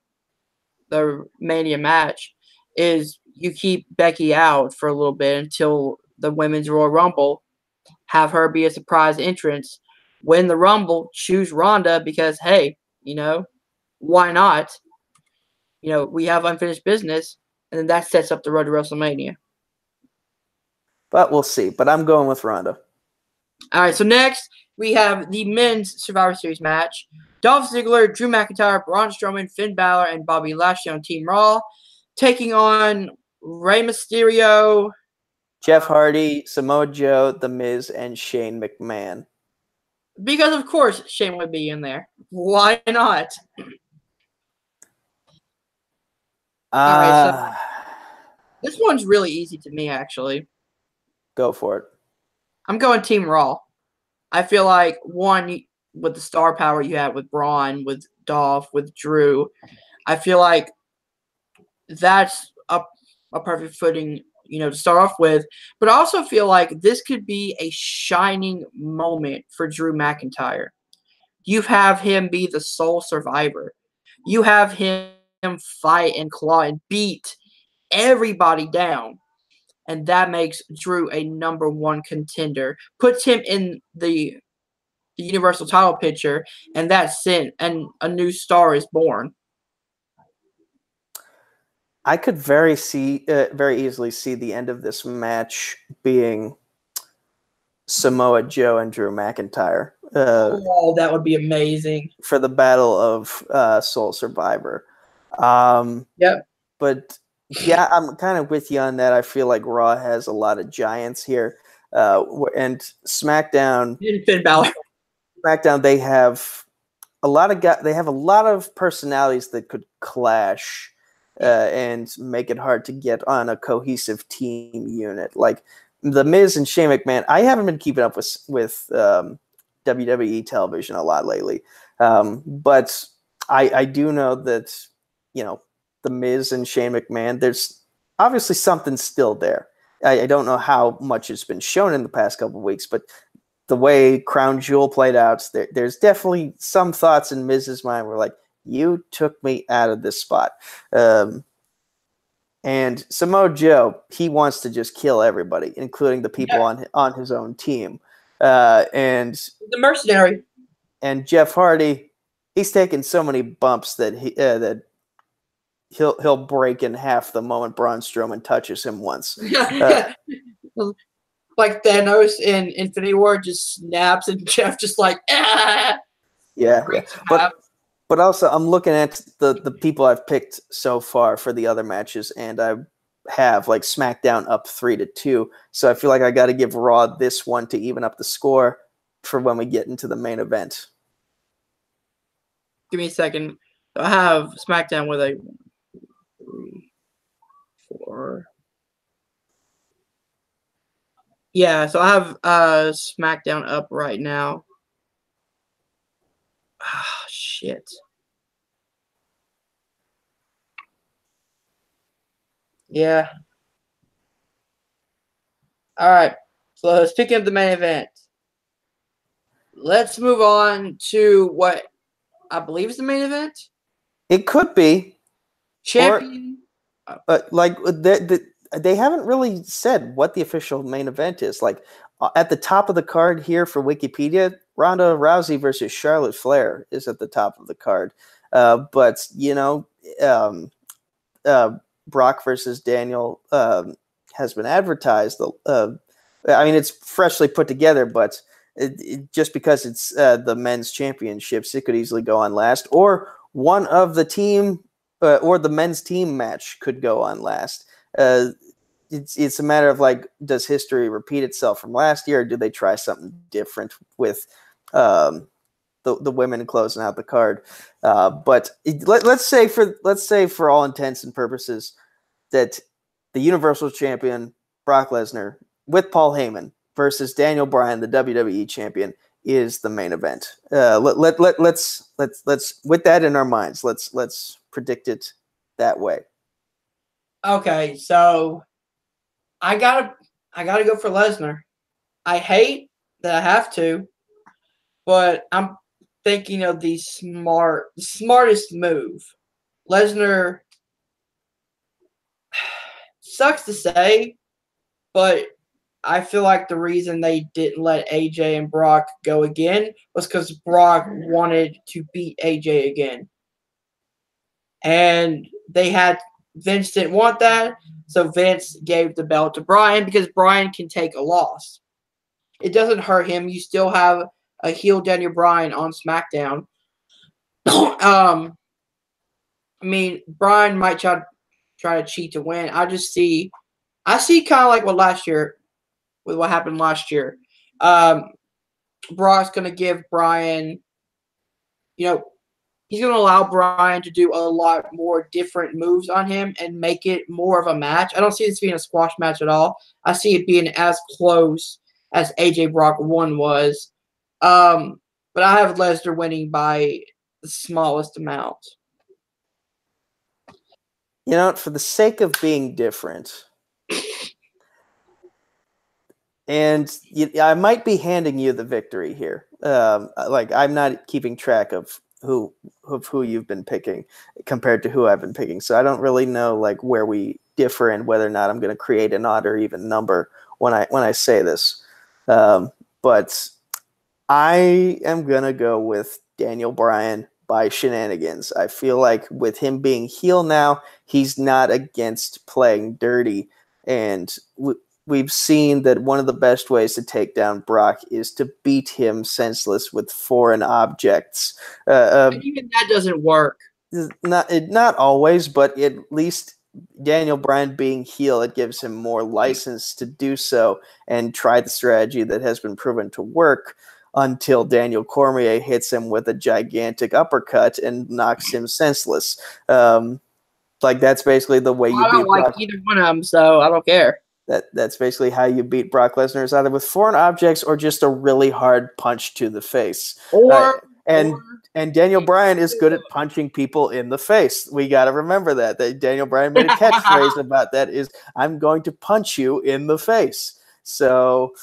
the Mania match. Is you keep Becky out for a little bit until the Women's Royal Rumble, have her be a surprise entrance, win the Rumble, choose Ronda because hey, you know, why not? You know, we have unfinished business, and then that sets up the road to WrestleMania. But we'll see. But I'm going with Ronda. All right. So next we have the men's Survivor Series match: Dolph Ziggler, Drew McIntyre, Braun Strowman, Finn Balor, and Bobby Lashley on Team Raw, taking on Rey Mysterio, Jeff Hardy, Samoa Joe, The Miz, and Shane McMahon. Because of course Shane would be in there. Why not? Uh, right, so uh, this one's really easy to me, actually. Go for it. I'm going Team Raw. I feel like one with the star power you have with Braun, with Dolph, with Drew, I feel like that's a, a perfect footing you know, to start off with. But I also feel like this could be a shining moment for Drew McIntyre. You have him be the sole survivor. You have him fight and claw and beat everybody down. And that makes Drew a number one contender. Puts him in the, the Universal title picture, and that's it. And a new star is born. I could very see uh, very easily see the end of this match being Samoa Joe and Drew McIntyre. Uh, oh, that would be amazing for the Battle of uh, Sole Survivor. Um, yep. But yeah, I'm kind of with you on that. I feel like Raw has a lot of giants here. Uh, and SmackDown, And Finn Balor. SmackDown, they have a lot of guys. They have a lot of personalities that could clash uh, and make it hard to get on a cohesive team unit. Like the Miz and Shane McMahon. I haven't been keeping up with with um, WWE television a lot lately, um, but I, I do know that you know the Miz and Shane McMahon. There's obviously something still there. I, I don't know how much has been shown in the past couple weeks, but the way Crown Jewel played out, there, there's definitely some thoughts in Miz's mind were like, "You took me out of this spot." Um, and Samoa Joe, he wants to just kill everybody, including the people Yeah. on on his own team. Uh, and The mercenary. and Jeff Hardy, he's taken so many bumps that he uh, that he'll he'll break in half the moment Braun Strowman touches him once. like Thanos in Infinity War just snaps and Jeff just like ah, Yeah, yeah. But. But also I'm looking at the the people I've picked so far for the other matches, and I have like SmackDown up three to two. So I feel like I got to give Raw this one to even up the score for when we get into the main event. give me a second. I have SmackDown with a three, four. Yeah, so I have uh SmackDown up right now. Ah, shit. Yeah. All right. So speaking of the main event, let's move on to what I believe is the main event. It could be, Champion. but like the, the, they haven't really said what the official main event is. Like uh, at the top of the card here for Wikipedia, Ronda Rousey versus Charlotte Flair is at the top of the card. Uh, but you know, um, uh, Brock versus Daniel um, has been advertised. Uh, I mean, it's freshly put together, but it, it- just because it's uh, the men's championships, it could easily go on last, or one of the team or the men's team match could go on last. Uh, it's it's a matter of like, does history repeat itself from last year, or do they try something different with um, the the women closing out the card? Uh, but it, let, let's say for let's say for all intents and purposes that the Universal Champion Brock Lesnar with Paul Heyman versus Daniel Bryan, the WWE Champion, is the main event. Uh, let, let, let, let's let's let's with that in our minds, let's let's predict it that way. Okay, so I gotta I gotta go for Lesnar. I hate that I have to, but I'm thinking of the smart smartest move. Lesnar sucks to say, but I feel like the reason they didn't let AJ and Brock go again was because Brock wanted to beat AJ again. And they had Vince didn't want that, so Vince gave the belt to Bryan because Bryan can take a loss. It doesn't hurt him. You still have a heel Daniel Bryan on SmackDown. um, I mean, Bryan might try try to cheat to win. I just see, I see kind of like what last year, with what happened last year. Um, Brock's gonna give Bryan, you know, he's going to allow Bryan to do a lot more different moves on him and make it more of a match. I don't see this being a squash match at all. I see it being as close as AJ Brock 1 was. Um, but I have Lesnar winning by the smallest amount. You know, for the sake of being different, and you, I might be handing you the victory here. Um, like I'm not keeping track of who of who you've been picking compared to who I've been picking, so I don't really know like where we differ and whether or not I'm going to create an odd or even number when I when I say this. Um, but I am gonna go with Daniel Bryan by shenanigans. I feel like with him being heel now, he's not against playing dirty. And we've seen that one of the best ways to take down Brock is to beat him senseless with foreign objects. Uh, uh, even that doesn't work. not it, not always, but at least Daniel Bryan being heel, it gives him more license to do so and try the strategy that has been proven to work until Daniel Cormier hits him with a gigantic uppercut and knocks him senseless. Um, like that's basically the way you I don't like Brock. either one of them, so I don't care. That that's basically how you beat Brock Lesnar is either with foreign objects or just a really hard punch to the face. Or Uh, and or- and Daniel Bryan is good at punching people in the face. We got to remember that. That Daniel Bryan made a catchphrase about that is I'm going to punch you in the face. So,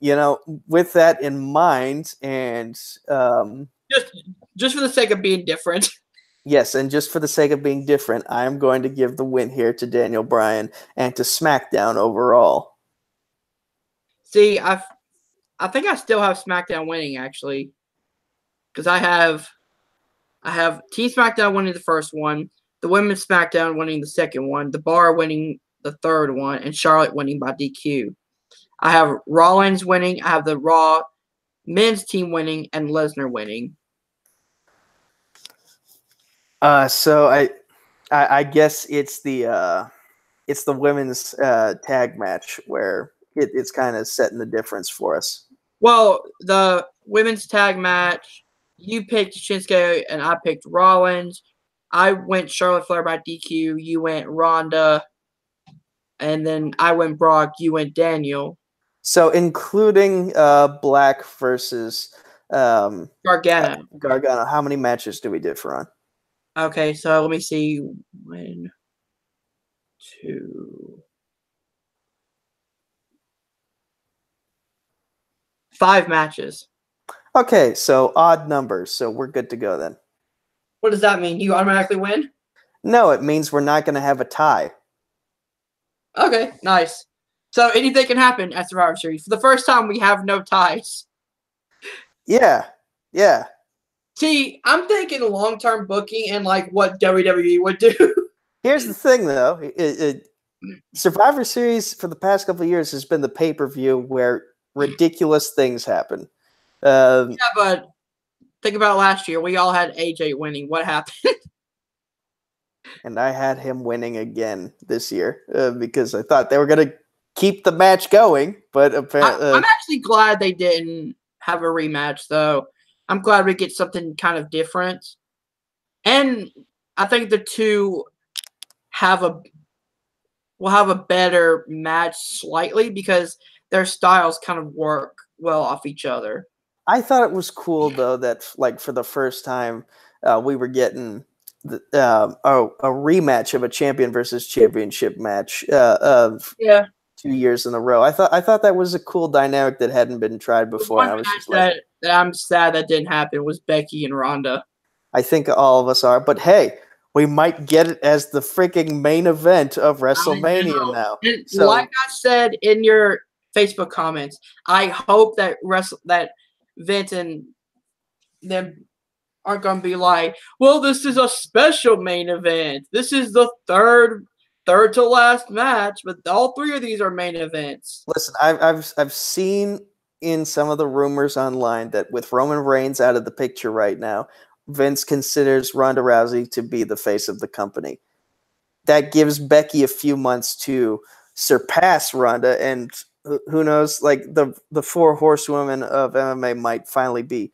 you know, with that in mind and um just just for the sake of being different. Yes, and just for the sake of being different, I am going to give the win here to Daniel Bryan and to SmackDown overall. See, I I think I still have SmackDown winning actually, because I have I have Team SmackDown winning the first one, the Women's SmackDown winning the second one, the Bar winning the third one, and Charlotte winning by DQ. I have Rollins winning. I have the Raw men's team winning and Lesnar winning. Uh, so I, I, I guess it's the uh, it's the women's uh, tag match where it, it's kind of setting the difference for us. Well, the women's tag match, you picked Shinsuke and I picked Rollins. I went Charlotte Flair by DQ. You went Ronda. And then I went Brock. You went Daniel. So including uh, Black versus um, Gargano. Gargano, how many matches do we differ on? Okay, so let me see. One, two, five matches. Okay, so odd numbers, so we're good to go then. What does that mean? You automatically win? No, it means we're not going to have a tie. Okay, nice. So anything can happen at Survivor Series. For the first time, we have no ties. Yeah, yeah. See, I'm thinking long term booking and like what WWE would do. Here's the thing, though. It, it, Survivor Series for the past couple of years has been the pay per view where ridiculous things happen. Um, yeah, but think about last year. We all had AJ winning. What happened? and I had him winning again this year uh, because I thought they were going to keep the match going, but apparently, I'm actually glad they didn't have a rematch, though. I'm glad we get something kind of different. And I think the two have a will have a better match slightly because their styles kind of work well off each other. I thought it was cool though that like for the first time uh, we were getting the, um, a, a rematch of a champion versus championship match uh, of Yeah. Two years in a row. I thought I thought that was a cool dynamic that hadn't been tried before. One I was just like, that, that I'm sad that didn't happen was Becky and Ronda. I think all of us are, but hey, we might get it as the freaking main event of WrestleMania now. And So- like I said in your Facebook comments, I hope that wrestle that Vince and them aren't gonna be like, well, this is a special main event. This is the third third to last match, but all three of these are main events. Listen, I've I've I've seen in some of the rumors online that with Roman Reigns out of the picture right now, Vince considers Ronda Rousey to be the face of the company. That gives Becky a few months to surpass Ronda, and who- knows? Like the the four horsewomen of MMA might finally be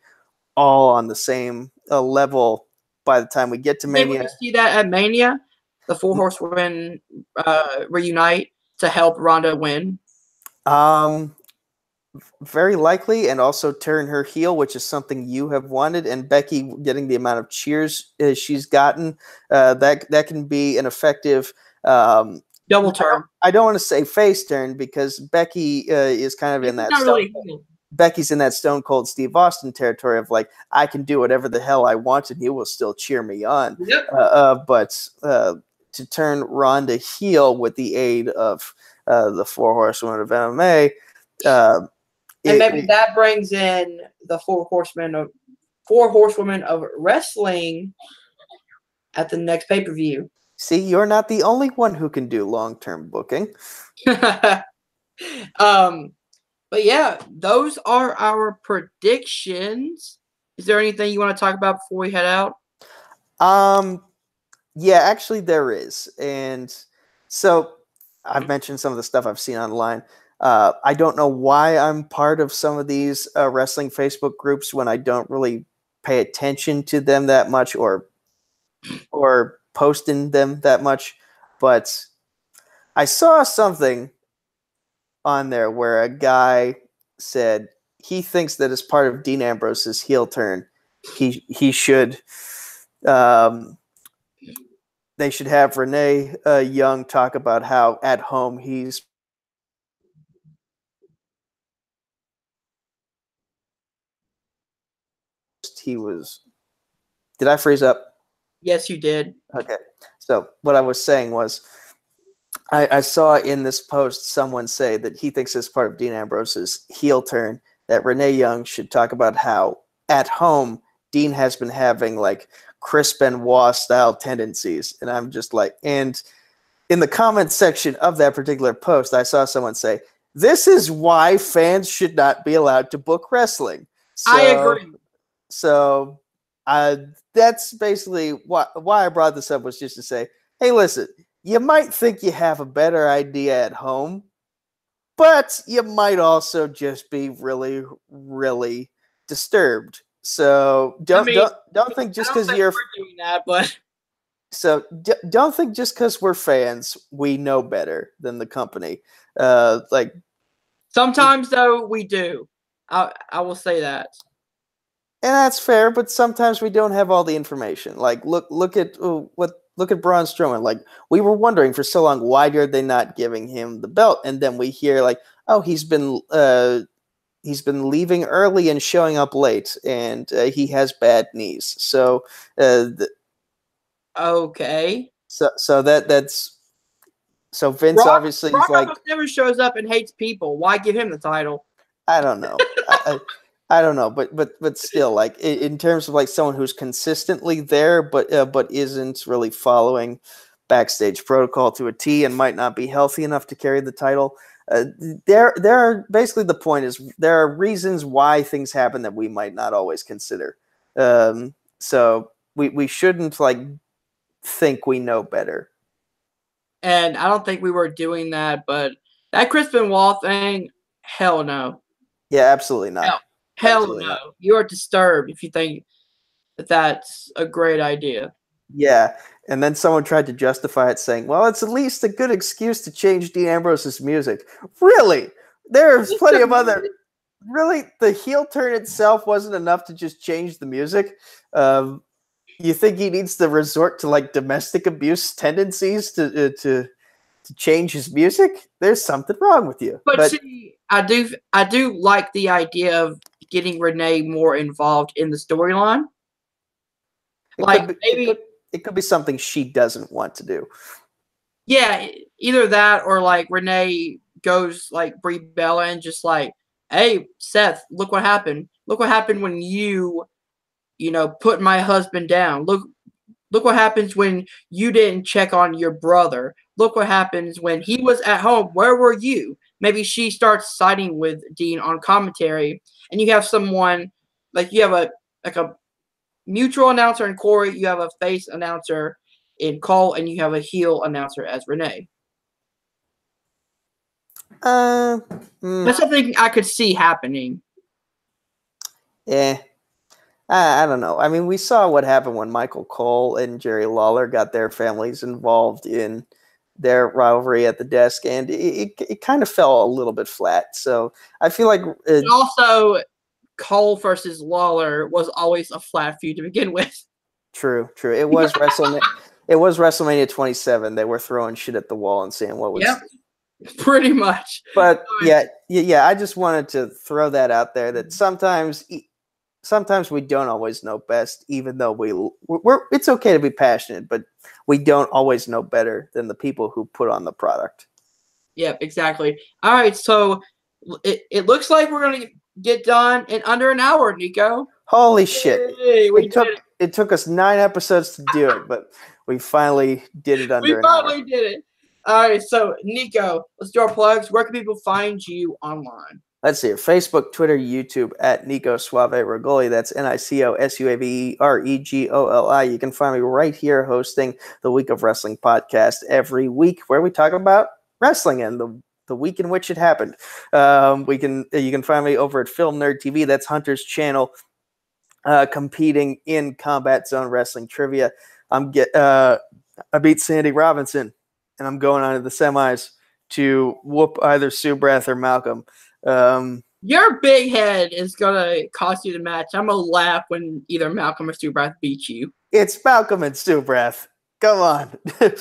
all on the same uh, level by the time we get to Maybe Mania. see that at Mania, the four horsewomen uh, reunite to help Ronda win. Um, very likely, and also turn her heel, which is something you have wanted. And Becky getting the amount of cheers uh, she's gotten, uh, that that can be an effective. Um, Double turn. I don't want to say face turn because Becky uh, is kind of in that. Not Stone, really. Becky's in that Stone Cold Steve Austin territory of like I can do whatever the hell I want, and he will still cheer me on. Yep. Uh, uh, but uh, to turn Ronda heel with the aid of uh, the four horsewomen of MMA. Uh, And it- maybe that brings in the four horsemen of four horsewomen of wrestling at the next pay per view. see, you're not the only one who can do long term booking. um, but yeah, those are our predictions. Is there anything you want to talk about before we head out? Um, yeah, actually, there is, and So I've mentioned some of the stuff I've seen online. Uh, I don't know why I'm part of some of these uh, wrestling Facebook groups when I don't really pay attention to them that much or or posting them that much, but I saw something on there where a guy said he thinks that as part of Dean Ambrose's heel turn, he he should um, they should have Renee uh, Young talk about how at home he's he was did I freeze up? Yes, you did. Okay. So what I was saying was I, I saw in this post someone say that he thinks as part of Dean Ambrose's heel turn that Renee Young should talk about how at home Dean has been having like Chris Benoit style tendencies. And I'm just like, and in the comment section of that particular post, I saw someone say, This is why fans should not be allowed to book wrestling. So, I agree. So uh, that's basically why, why I brought this up was just to say, hey, listen, you might think you have a better idea at home, but you might also just be really, really disturbed. So don't mean, don't, don't think just because you're doing that, but so d- don't think just because we're fans we know better than the company. Uh, like sometimes though we do. I I will say that. and that's fair, but sometimes we don't have all the information. Like look look at uh, what look at Braun Strowman. Like we were wondering for so long why are they not giving him the belt, and then we hear like oh he's been uh he's been leaving early and showing up late, and uh, he has bad knees. So uh th- Okay. so so that that's so Vince Brock- obviously Brock is like never shows up and hates people. Why give him the title? I don't know. I, I, I don't know, but but but still, like in, in terms of like someone who's consistently there, but uh, but isn't really following backstage protocol to a T, and might not be healthy enough to carry the title. Uh, there, there are basically the point is there are reasons why things happen that we might not always consider. Um, so we we shouldn't like think we know better. And I don't think we were doing that, but that Crispin Wall thing, hell no. Yeah, absolutely not. Hell, Hell Absolutely no. not. You are disturbed if you think that that's a great idea. Yeah, and then someone tried to justify it, saying, "Well, it's at least a good excuse to change Dean Ambrose's music." Really, there's plenty of other. Really, the heel turn itself wasn't enough to just change the music. Um, you think he needs to resort to like domestic abuse tendencies to uh, to to change his music? There's something wrong with you. But, see, I do I do like the idea of getting Renee more involved in the storyline. like, could maybe- could, it could be something she doesn't want to do. Yeah, either that or like Renee goes like Brie Bella and just like, hey, Seth, look what happened. Look what happened when you, you know, put my husband down. Look, look what happens when you didn't check on your brother. Look what happens when he was at home. Where were you? Maybe she starts siding with Dean on commentary, and you have someone like you have a like a mutual announcer in Corey. You have a face announcer in Cole, and you have a heel announcer as Renee. Uh, mm. That's something I could see happening. Yeah. I, I don't know. I mean, we saw what happened when Michael Cole and Jerry Lawler got their families involved in their rivalry at the desk, and it, it, it kind of fell a little bit flat. So I feel like And also, Cole versus Lawler was always a flat feud to begin with. true, true. It was WrestleMania. It was WrestleMania 27. They were throwing shit at the wall and seeing what was. Yep. Pretty much. But yeah, yeah, yeah. I just wanted to throw that out there that mm-hmm. sometimes, e- sometimes we don't always know best, even though we we're, we're. It's okay to be passionate, but we don't always know better than the people who put on the product. Yep, exactly. All right, so it, it looks like we're going to get done in under an hour, Nico. Holy shit! We It took it. it took us nine episodes to do it, but we finally did it under We finally did it. All right, so Nico, let's do our plugs. Where can people find you online? Let's see. Facebook, Twitter, YouTube at Nico Suave Regoli. That's N I C O S U A V E R E G O L I. You can find me right here hosting the Week of Wrestling podcast every week where we talk about wrestling and the the week in which it happened. Um, we can you can find me over at Film Nerd TV. That's Hunter's channel, uh, competing in Combat Zone Wrestling trivia. I'm get uh, I beat Sandy Robinson, and I'm going on to the semis to whoop either Sue Brath or Malcolm. Um, Your big head is gonna cost you the match. I'm gonna laugh when either Malcolm or Subrath beat you. it's Malcolm and Sue Brath. Come on. I'm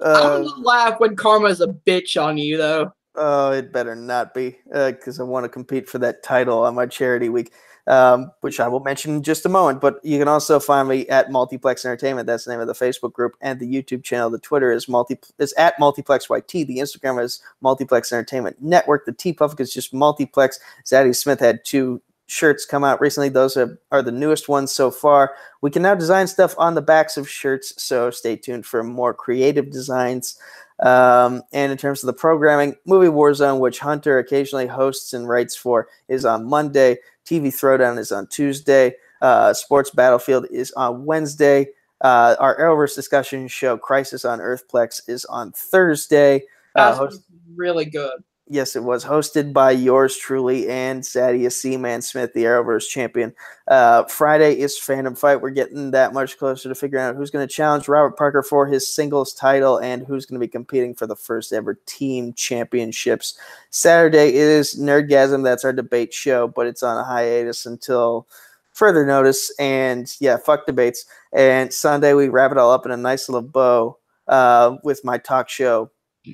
uh, gonna laugh when Karma's a bitch on you though. Oh, it better not be, because I want to compete for that title on my charity week, um, which I will mention in just a moment. But you can also find me at Multiplex Entertainment. That's the name of the Facebook group and the YouTube channel. The Twitter is multi is at Multiplex YT. The Instagram is Multiplex Entertainment Network. The T Puff is just Multiplex. Zaddy Smith had two shirts come out recently. Those are, are the newest ones so far. We can now design stuff on the backs of shirts, so stay tuned for more creative designs. Um, and in terms of the programming, Movie Warzone, which Hunter occasionally hosts and writes for, is on Monday. TV Throwdown is on Tuesday. Uh, Sports Battlefield is on Wednesday. Uh, our Arrowverse discussion show, Crisis on Earthplex, is on Thursday. Uh, That's host- really good. Yes, it was hosted by yours truly and Sadia Seaman Smith, the Arrowverse champion. Uh, Friday is Phantom Fight. We're getting that much closer to figuring out who's going to challenge Robert Parker for his singles title and who's going to be competing for the first ever team championships. Saturday is Nerdgasm. That's our debate show, but it's on a hiatus until further notice. And yeah, fuck debates. And Sunday, we wrap it all up in a nice little bow uh, with my talk show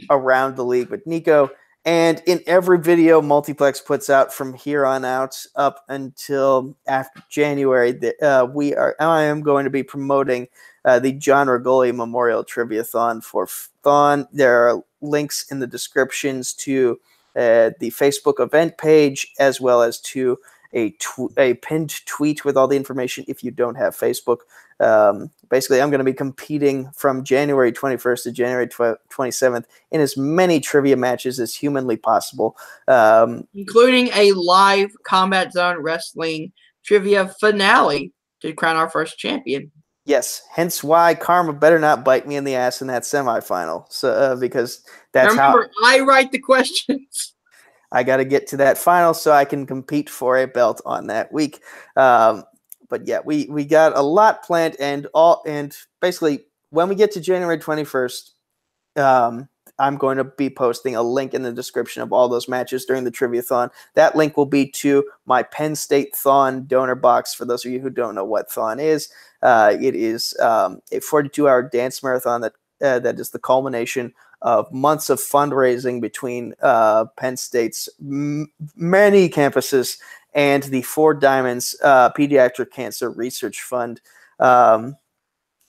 around the league with Nico. And in every video Multiplex puts out from here on out up until after January, uh, we are I am going to be promoting uh, the John Regoli Memorial Triviathon for Thon. There are links in the descriptions to uh, the Facebook event page as well as to a tw- a pinned tweet with all the information if you don't have Facebook. Um, basically, I'm going to be competing from January 21st to January tw- 27th in as many trivia matches as humanly possible. Um, including a live Combat Zone Wrestling trivia finale to crown our first champion. yes, hence why Karma better not bite me in the ass in that semifinal. So uh, because that's how Remember, I write the questions. I got to get to that final so I can compete for a belt on that week. Um, but yeah, we we got a lot planned, and all and basically when we get to January twenty first, um, I'm going to be posting a link in the description of all those matches during the Triviathon. That link will be to my Penn State Thon donor box. For those of you who don't know what Thon is, uh, it is um, a 42 hour dance marathon that uh, that is the culmination of months of fundraising between uh, Penn State's m- many campuses and the Four Diamonds uh, Pediatric Cancer Research Fund. Um,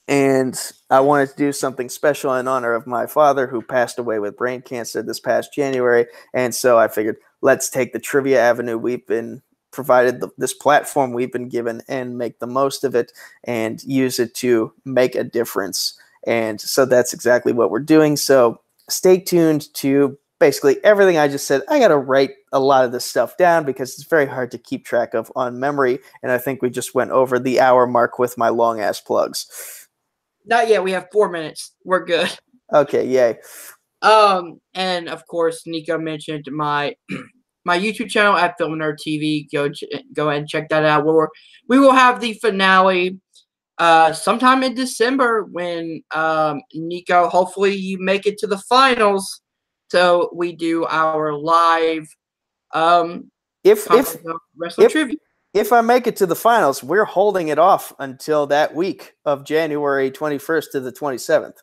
and I wanted to do something special in honor of my father who passed away with brain cancer this past January. And so I figured, let's take the trivia avenue we've been provided the, this platform we've been given and make the most of it and use it to make a difference. And so that's exactly what we're doing. So stay tuned to basically everything I just said. I got to write a lot of this stuff down because it's very hard to keep track of on memory. And I think we just went over the hour mark with my long ass plugs. Not yet. We have four minutes. We're good. Okay, yay. Um, and of course, Nico mentioned my my YouTube channel at Film Nerd TV. Go ch- go ahead and check that out. Where we will have the finale uh sometime in December when um Nico hopefully you make it to the finals. So we do our live um If if wrestling if- trivia. if I make it to the finals, we're holding it off until that week of January 21st to the 27th.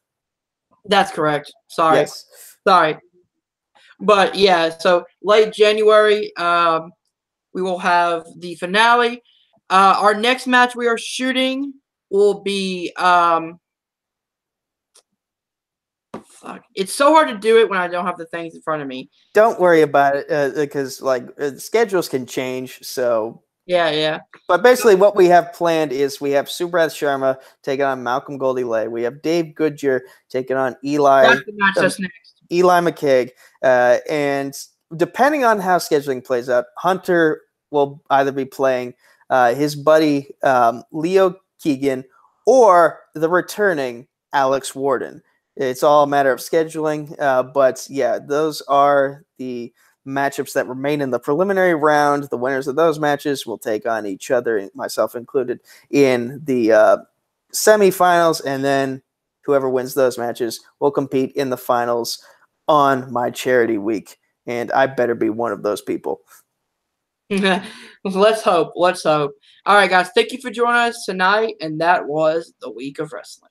That's correct. Sorry. Yes. Sorry. But yeah, so late January, um, we will have the finale. Uh, our next match we are shooting will be um, fuck. It's so hard to do it when I don't have the things in front of me. Don't worry about it uh, because like uh, schedules can change. So Yeah, yeah. But basically, what we have planned is we have Subrath Sharma taking on Malcolm Goldie Lay. We have Dave Goodyear taking on Eli That's the match um. Eli McKaig, uh, and depending on how scheduling plays out, Hunter will either be playing uh, his buddy um, Leo Keegan or the returning Alex Warden. It's all a matter of scheduling, uh, but yeah, those are the matchups that remain in the preliminary round. The winners of those matches will take on each other, myself included, in the uh, semifinals, and then whoever wins those matches will compete in the finals on my charity week. And I better be one of those people. let's hope. Let's hope. All right, guys. Thank you for joining us tonight. And that was the week of wrestling.